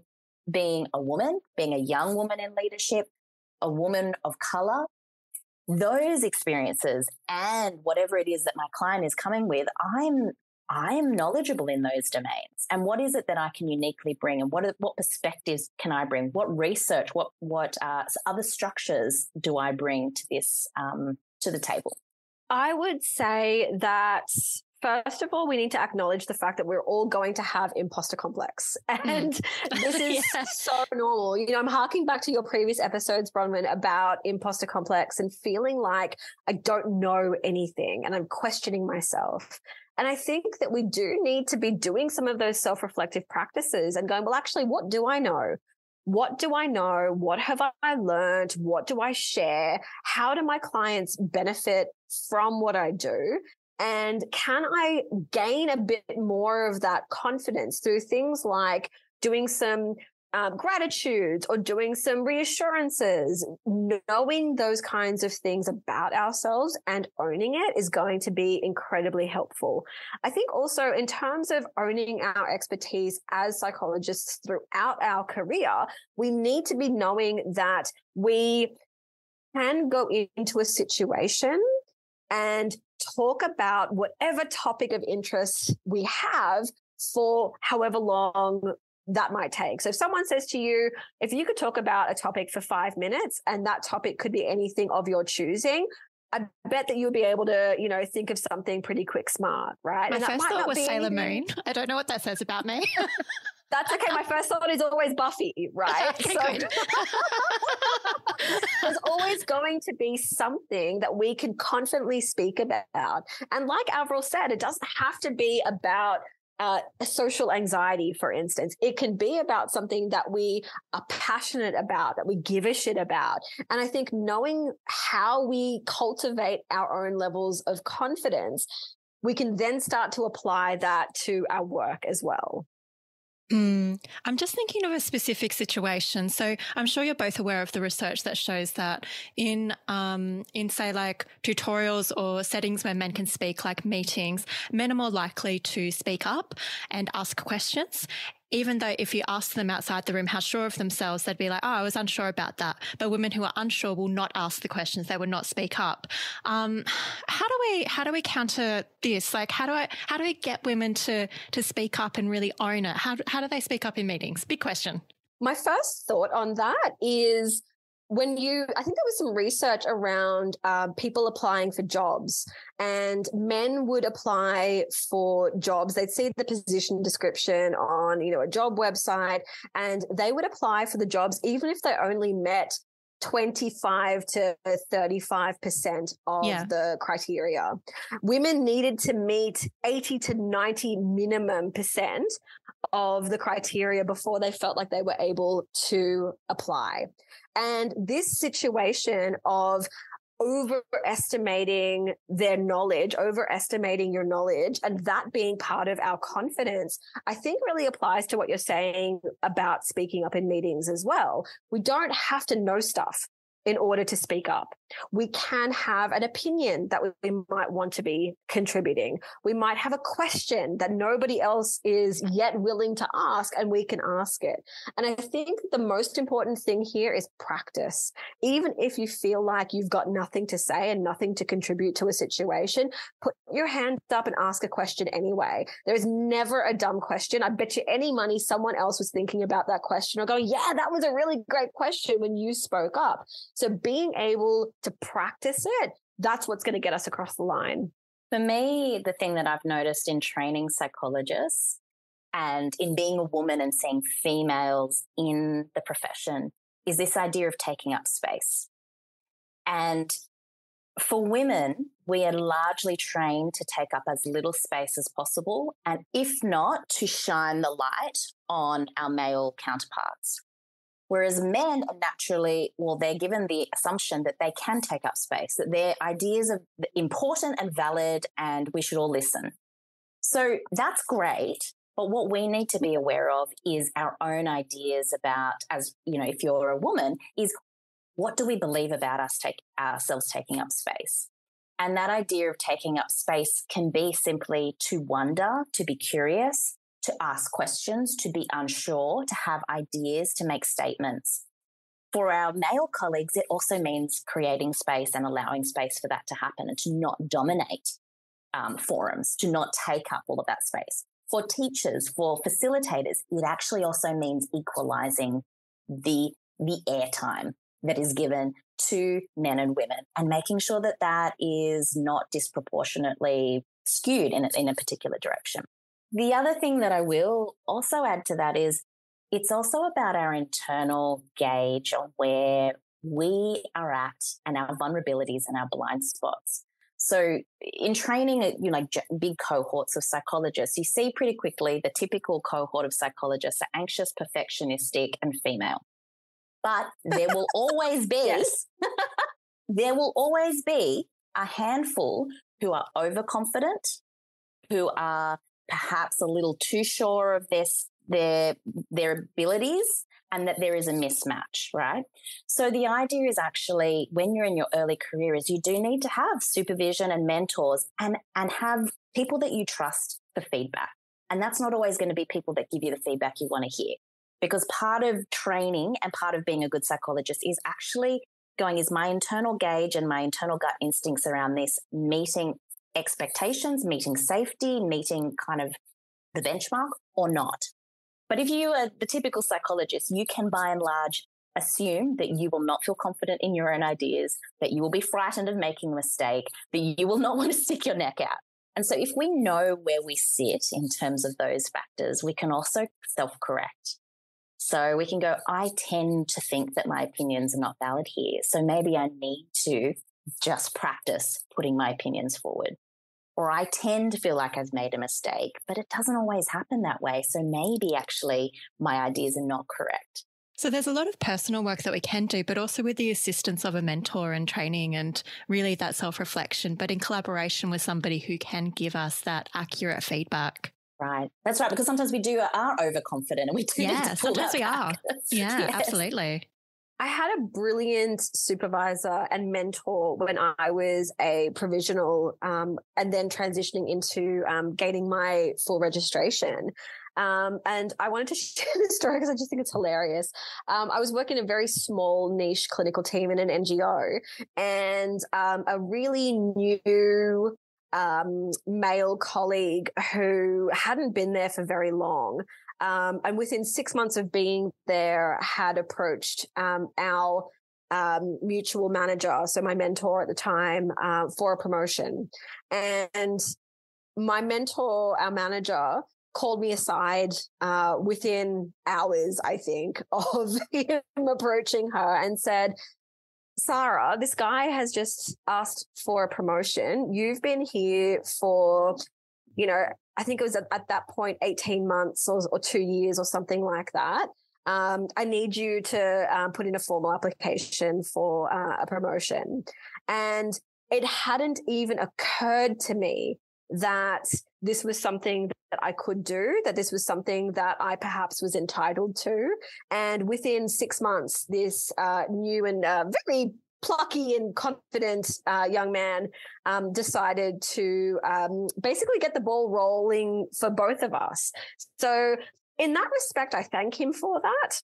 being a woman, being a young woman in leadership, a woman of color, those experiences and whatever it is that my client is coming with, I'm I am knowledgeable in those domains. And what is it that I can uniquely bring? And what are, what perspectives can I bring? What research? What what uh, other structures do I bring to this um, to the table? I would say that first of all, we need to acknowledge the fact that we're all going to have imposter complex. And mm. this is yeah. so normal. You know, I'm harking back to your previous episodes, Bronwyn, about imposter complex and feeling like I don't know anything and I'm questioning myself. And I think that we do need to be doing some of those self reflective practices and going, well, actually, what do I know? What do I know? What have I learned? What do I share? How do my clients benefit from what I do? And can I gain a bit more of that confidence through things like doing some um, gratitudes or doing some reassurances, knowing those kinds of things about ourselves and owning it is going to be incredibly helpful. I think also in terms of owning our expertise as psychologists throughout our career, we need to be knowing that we can go into a situation and talk about whatever topic of interest we have for however long that might take. So if someone says to you, if you could talk about a topic for five minutes and that topic could be anything of your choosing, I bet that you'll be able to, you know, think of something pretty quick smart, right? My and first thought was Sailor anything. Moon. I don't know what that says about me. That's okay. My first thought is always Buffy, right? Okay, so there's always going to be something that we can confidently speak about. And like Averil said, it doesn't have to be about uh, social anxiety, for instance. It can be about something that we are passionate about, that we give a shit about. And I think knowing how we cultivate our own levels of confidence, we can then start to apply that to our work as well. Mm, I'm just thinking of a specific situation. So I'm sure you're both aware of the research that shows that in, um, in say like tutorials or settings where men can speak, like meetings, men are more likely to speak up and ask questions even though if you ask them outside the room how sure of themselves, they'd be like, oh, I was unsure about that. But women who are unsure will not ask the questions. They would not speak up. Um, how do we, how do we counter this? Like, how do I, how do we get women to, to speak up and really own it? How, how do they speak up in meetings? Big question. My first thought on that is when you, I think there was some research around uh, people applying for jobs, and men would apply for jobs. They'd see the position description on, you know, a job website, and they would apply for the jobs even if they only met 25 to 35% of yeah. the criteria. Women needed to meet 80 to 90 minimum percent of the criteria before they felt like they were able to apply. And this situation of overestimating their knowledge, overestimating your knowledge, and that being part of our confidence, I think really applies to what you're saying about speaking up in meetings as well. We don't have to know stuff in order to speak up. We can have an opinion that we might want to be contributing. We might have a question that nobody else is yet willing to ask and we can ask it. And I think the most important thing here is practice. Even if you feel like you've got nothing to say and nothing to contribute to a situation, put your hand up and ask a question anyway. There is never a dumb question. I bet you any money someone else was thinking about that question or going, yeah, that was a really great question when you spoke up. So being able to practice it, that's what's going to get us across the line. For me, the thing that I've noticed in training psychologists and in being a woman and seeing females in the profession is this idea of taking up space. And for women, we are largely trained to take up as little space as possible, and if not, to shine the light on our male counterparts. Whereas men are naturally, well, they're given the assumption that they can take up space, that their ideas are important and valid, and we should all listen. So that's great. But what we need to be aware of is our own ideas about, as you know, if you're a woman, is what do we believe about us take ourselves taking up space? And that idea of taking up space can be simply to wonder, to be curious, to ask questions, to be unsure, to have ideas, to make statements. For our male colleagues, it also means creating space and allowing space for that to happen and to not dominate um, forums, to not take up all of that space. For teachers, for facilitators, it actually also means equalizing the, the airtime that is given to men and women and making sure that that is not disproportionately skewed in a, in a particular direction. The other thing that I will also add to that is it's also about our internal gauge on where we are at and our vulnerabilities and our blind spots. So in training, uh, you know, like big cohorts of psychologists, you see pretty quickly the typical cohort of psychologists are anxious, perfectionistic, and female. But there will always be, there will always be a handful who are overconfident, who are perhaps a little too sure of their their their abilities and that there is a mismatch, right? So the idea is actually when you're in your early career is you do need to have supervision and mentors and and have people that you trust for feedback. And that's not always going to be people that give you the feedback you want to hear. Because part of training and part of being a good psychologist is actually going, is my internal gauge and my internal gut instincts around this meeting expectations, meeting safety, meeting kind of the benchmark or not. But if you are the typical psychologist, you can by and large assume that you will not feel confident in your own ideas, that you will be frightened of making a mistake, that you will not want to stick your neck out. And so if we know where we sit in terms of those factors, we can also self correct. So we can go, I tend to think that my opinions are not valid here. So maybe I need to just practice putting my opinions forward or I tend to feel like I've made a mistake, but it doesn't always happen that way. So maybe actually my ideas are not correct. So there's a lot of personal work that we can do, but also with the assistance of a mentor and training and really that self reflection, but in collaboration with somebody who can give us that accurate feedback. Right. That's right. Because sometimes we do uh, are overconfident and we do. Yeah, sometimes we are. Yeah, yes. absolutely. I had a brilliant supervisor and mentor when I was a provisional um, and then transitioning into um, gaining my full registration. Um, and I wanted to share this story because I just think it's hilarious. Um, I was working in a very small niche clinical team in an NGO, and um, a really new um, male colleague who hadn't been there for very long. Um, and within six months of being there, had approached um, our um, mutual manager, so my mentor at the time, uh, for a promotion. And my mentor, our manager, called me aside uh, within hours, I think, of him approaching her and said, Sahra, this guy has just asked for a promotion. You've been here for, you know, I think it was at, at that point 18 months or, or, two years or something like that. Um, I need you to um, put in a formal application for uh, a promotion. And it hadn't even occurred to me that this was something that I could do, that this was something that I perhaps was entitled to. And within six months, this uh, new and uh, very plucky and confident uh, young man um, decided to um, basically get the ball rolling for both of us. So, in that respect, I thank him for that.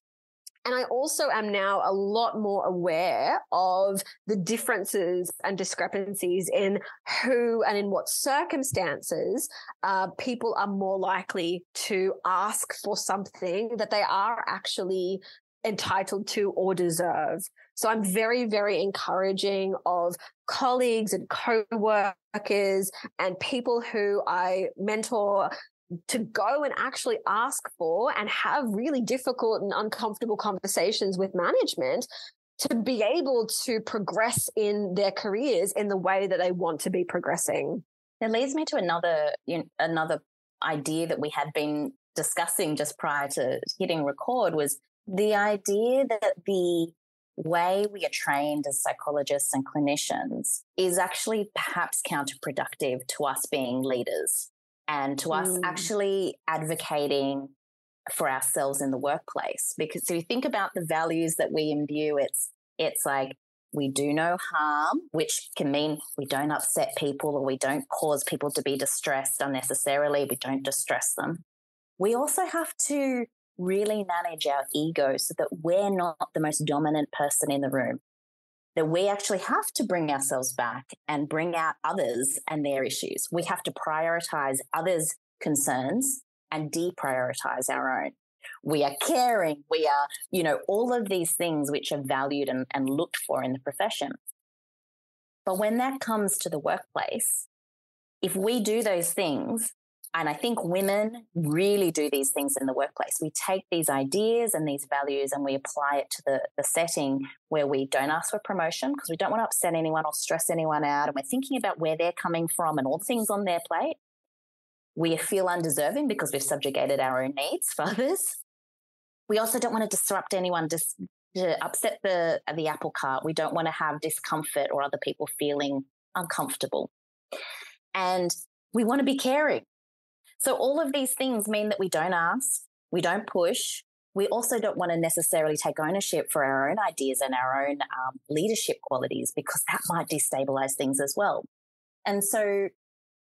And I also am now a lot more aware of the differences and discrepancies in who and in what circumstances uh, people are more likely to ask for something that they are actually entitled to or deserve. So I'm very, very encouraging of colleagues and co-workers and people who I mentor to go and actually ask for and have really difficult and uncomfortable conversations with management to be able to progress in their careers in the way that they want to be progressing. It leads me to another you know, another idea that we had been discussing just prior to hitting record was the idea that the way we are trained as psychologists and clinicians is actually perhaps counterproductive to us being leaders and to us mm. actually advocating for ourselves in the workplace. Because if you think about the values that we imbue, it's it's like we do no harm, which can mean we don't upset people or we don't cause people to be distressed unnecessarily. We don't distress them. We also have to really manage our ego so that we're not the most dominant person in the room that we actually have to bring ourselves back and bring out others and their issues. We have to prioritize others' concerns and deprioritize our own. We are caring. We are, you know, all of these things which are valued and, and looked for in the profession. But when that comes to the workplace, if we do those things and I think women really do these things in the workplace. We take these ideas and these values and we apply it to the, the setting where we don't ask for promotion because we don't want to upset anyone or stress anyone out. And we're thinking about where they're coming from and all the things on their plate. We feel undeserving because we've subjugated our own needs for others. We also don't want to disrupt anyone, just to upset the, the apple cart. We don't want to have discomfort or other people feeling uncomfortable. And we want to be caring. So all of these things mean that we don't ask, we don't push. We also don't want to necessarily take ownership for our own ideas and our own um, leadership qualities because that might destabilize things as well. And so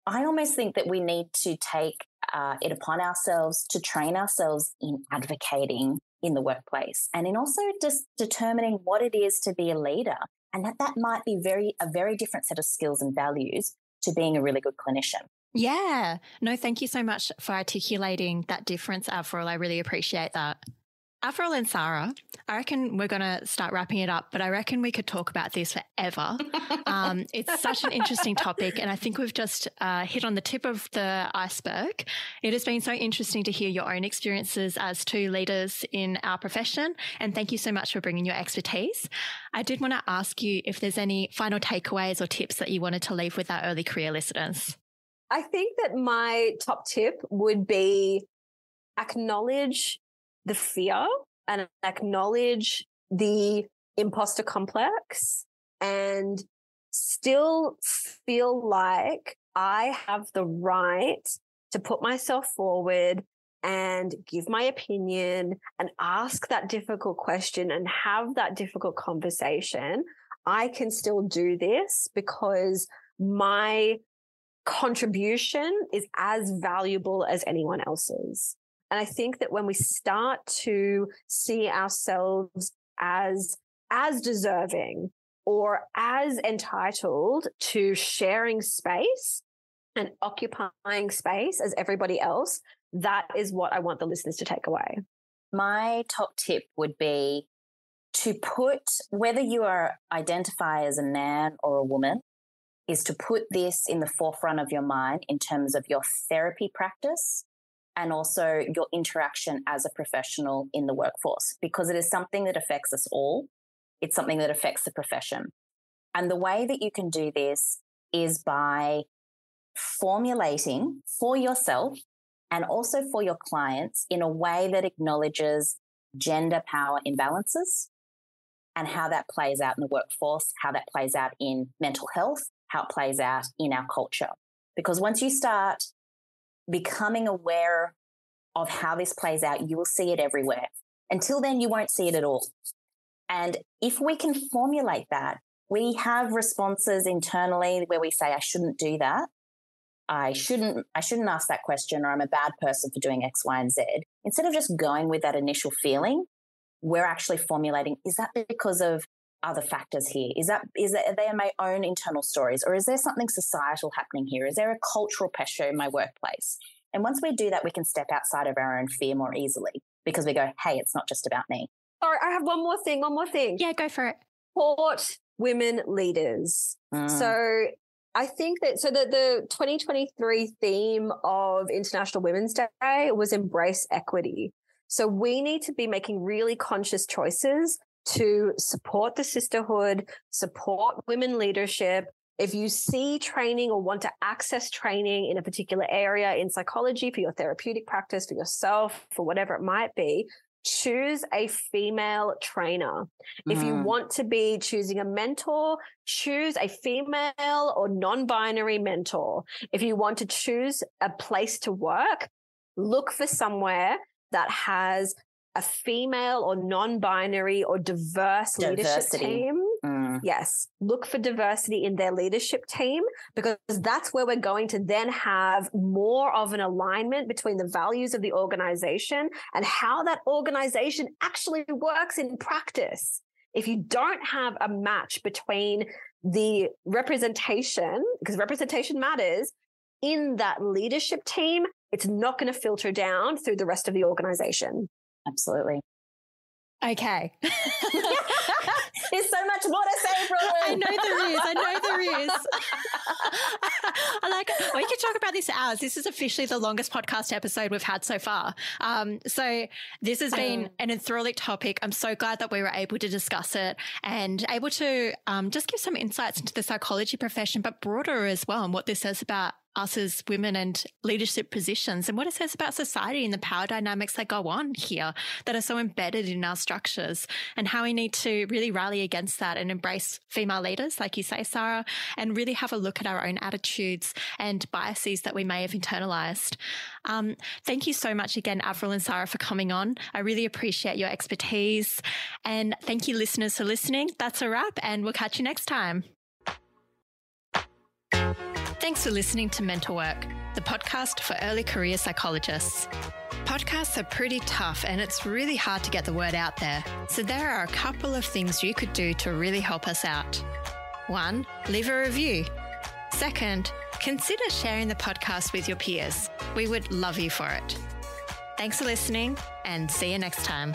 I almost think that we need to take uh, it upon ourselves to train ourselves in advocating in the workplace and in also just determining what it is to be a leader and that that might be very a very different set of skills and values to being a really good clinician yeah. No, thank you so much for articulating that difference, Averil. I really appreciate that. Averil and Sahra, I reckon we're going to start wrapping it up, but I reckon we could talk about this forever. um, it's such an interesting topic, and I think we've just uh, hit on the tip of the iceberg. It has been so interesting to hear your own experiences as two leaders in our profession, and thank you so much for bringing your expertise. I did want to ask you if there's any final takeaways or tips that you wanted to leave with our early career listeners. I think that my top tip would be acknowledge the fear and acknowledge the imposter complex and still feel like I have the right to put myself forward and give my opinion and ask that difficult question and have that difficult conversation, I can still do this because my contribution is as valuable as anyone else's. And I think that when we start to see ourselves as, as deserving or as entitled to sharing space and occupying space as everybody else, that is what I want the listeners to take away. My top tip would be to put whether you are identify as a man or a woman is to put this in the forefront of your mind in terms of your therapy practice and also your interaction as a professional in the workforce because it is something that affects us all. It's something that affects the profession. And the way that you can do this is by formulating for yourself and also for your clients in a way that acknowledges gender power imbalances and how that plays out in the workforce, how that plays out in mental health, how it plays out in our culture. Because once you start becoming aware of how this plays out, you will see it everywhere. Until then, you won't see it at all. And if we can formulate that, we have responses internally where we say, I shouldn't do that. I shouldn't, I shouldn't ask that question or I'm a bad person for doing X, Y, and Z. Instead of just going with that initial feeling, we're actually formulating, is that because of other factors here? Is that, is that, they are they my own internal stories or is there something societal happening here? Is there a cultural pressure in my workplace? And once we do that, we can step outside of our own fear more easily because we go, hey, it's not just about me. All right, I have one more thing, one more thing. Yeah, go for it. Support women leaders. Mm. So I think that so the, the 2023 theme of International Women's Day was embrace equity. So we need to be making really conscious choices to support the sisterhood, support women leadership. If you see training or want to access training in a particular area in psychology for your therapeutic practice, for yourself, for whatever it might be, choose a female trainer. Mm. If you mm. want to be choosing a mentor, choose a female or non-binary mentor. If you want to choose a place to work, look for somewhere that has a female or non-binary or diverse Diversity. leadership team. Mm. Yes. Look for diversity in their leadership team because that's where we're going to then have more of an alignment between the values of the organization and how that organization actually works in practice. If you don't have a match between the representation, because representation matters in that leadership team, it's not going to filter down through the rest of the organization. Absolutely. Okay. There's so much more to say, brother. I know there is. I know there is. I like it. We could talk about this hours. This is officially the longest podcast episode we've had so far. Um, so this has been um, an enthralling topic. I'm so glad that we were able to discuss it and able to um, just give some insights into the psychology profession, but broader as well, and what this says about us as women and leadership positions and what it says about society and the power dynamics that go on here that are so embedded in our structures and how we need to really rally against that and embrace female leaders, like you say, Sahra, and really have a look at our own attitudes and biases that we may have internalized. Um, thank you so much again, Averil and Sahra, for coming on. I really appreciate your expertise. And thank you, listeners, for listening. That's a wrap, and we'll catch you next time. Thanks for listening to Mental Work, the podcast for early career psychologists. Podcasts are pretty tough and it's really hard to get the word out there. So there are a couple of things you could do to really help us out. One, leave a review. Second, consider sharing the podcast with your peers. We would love you for it. Thanks for listening and see you next time.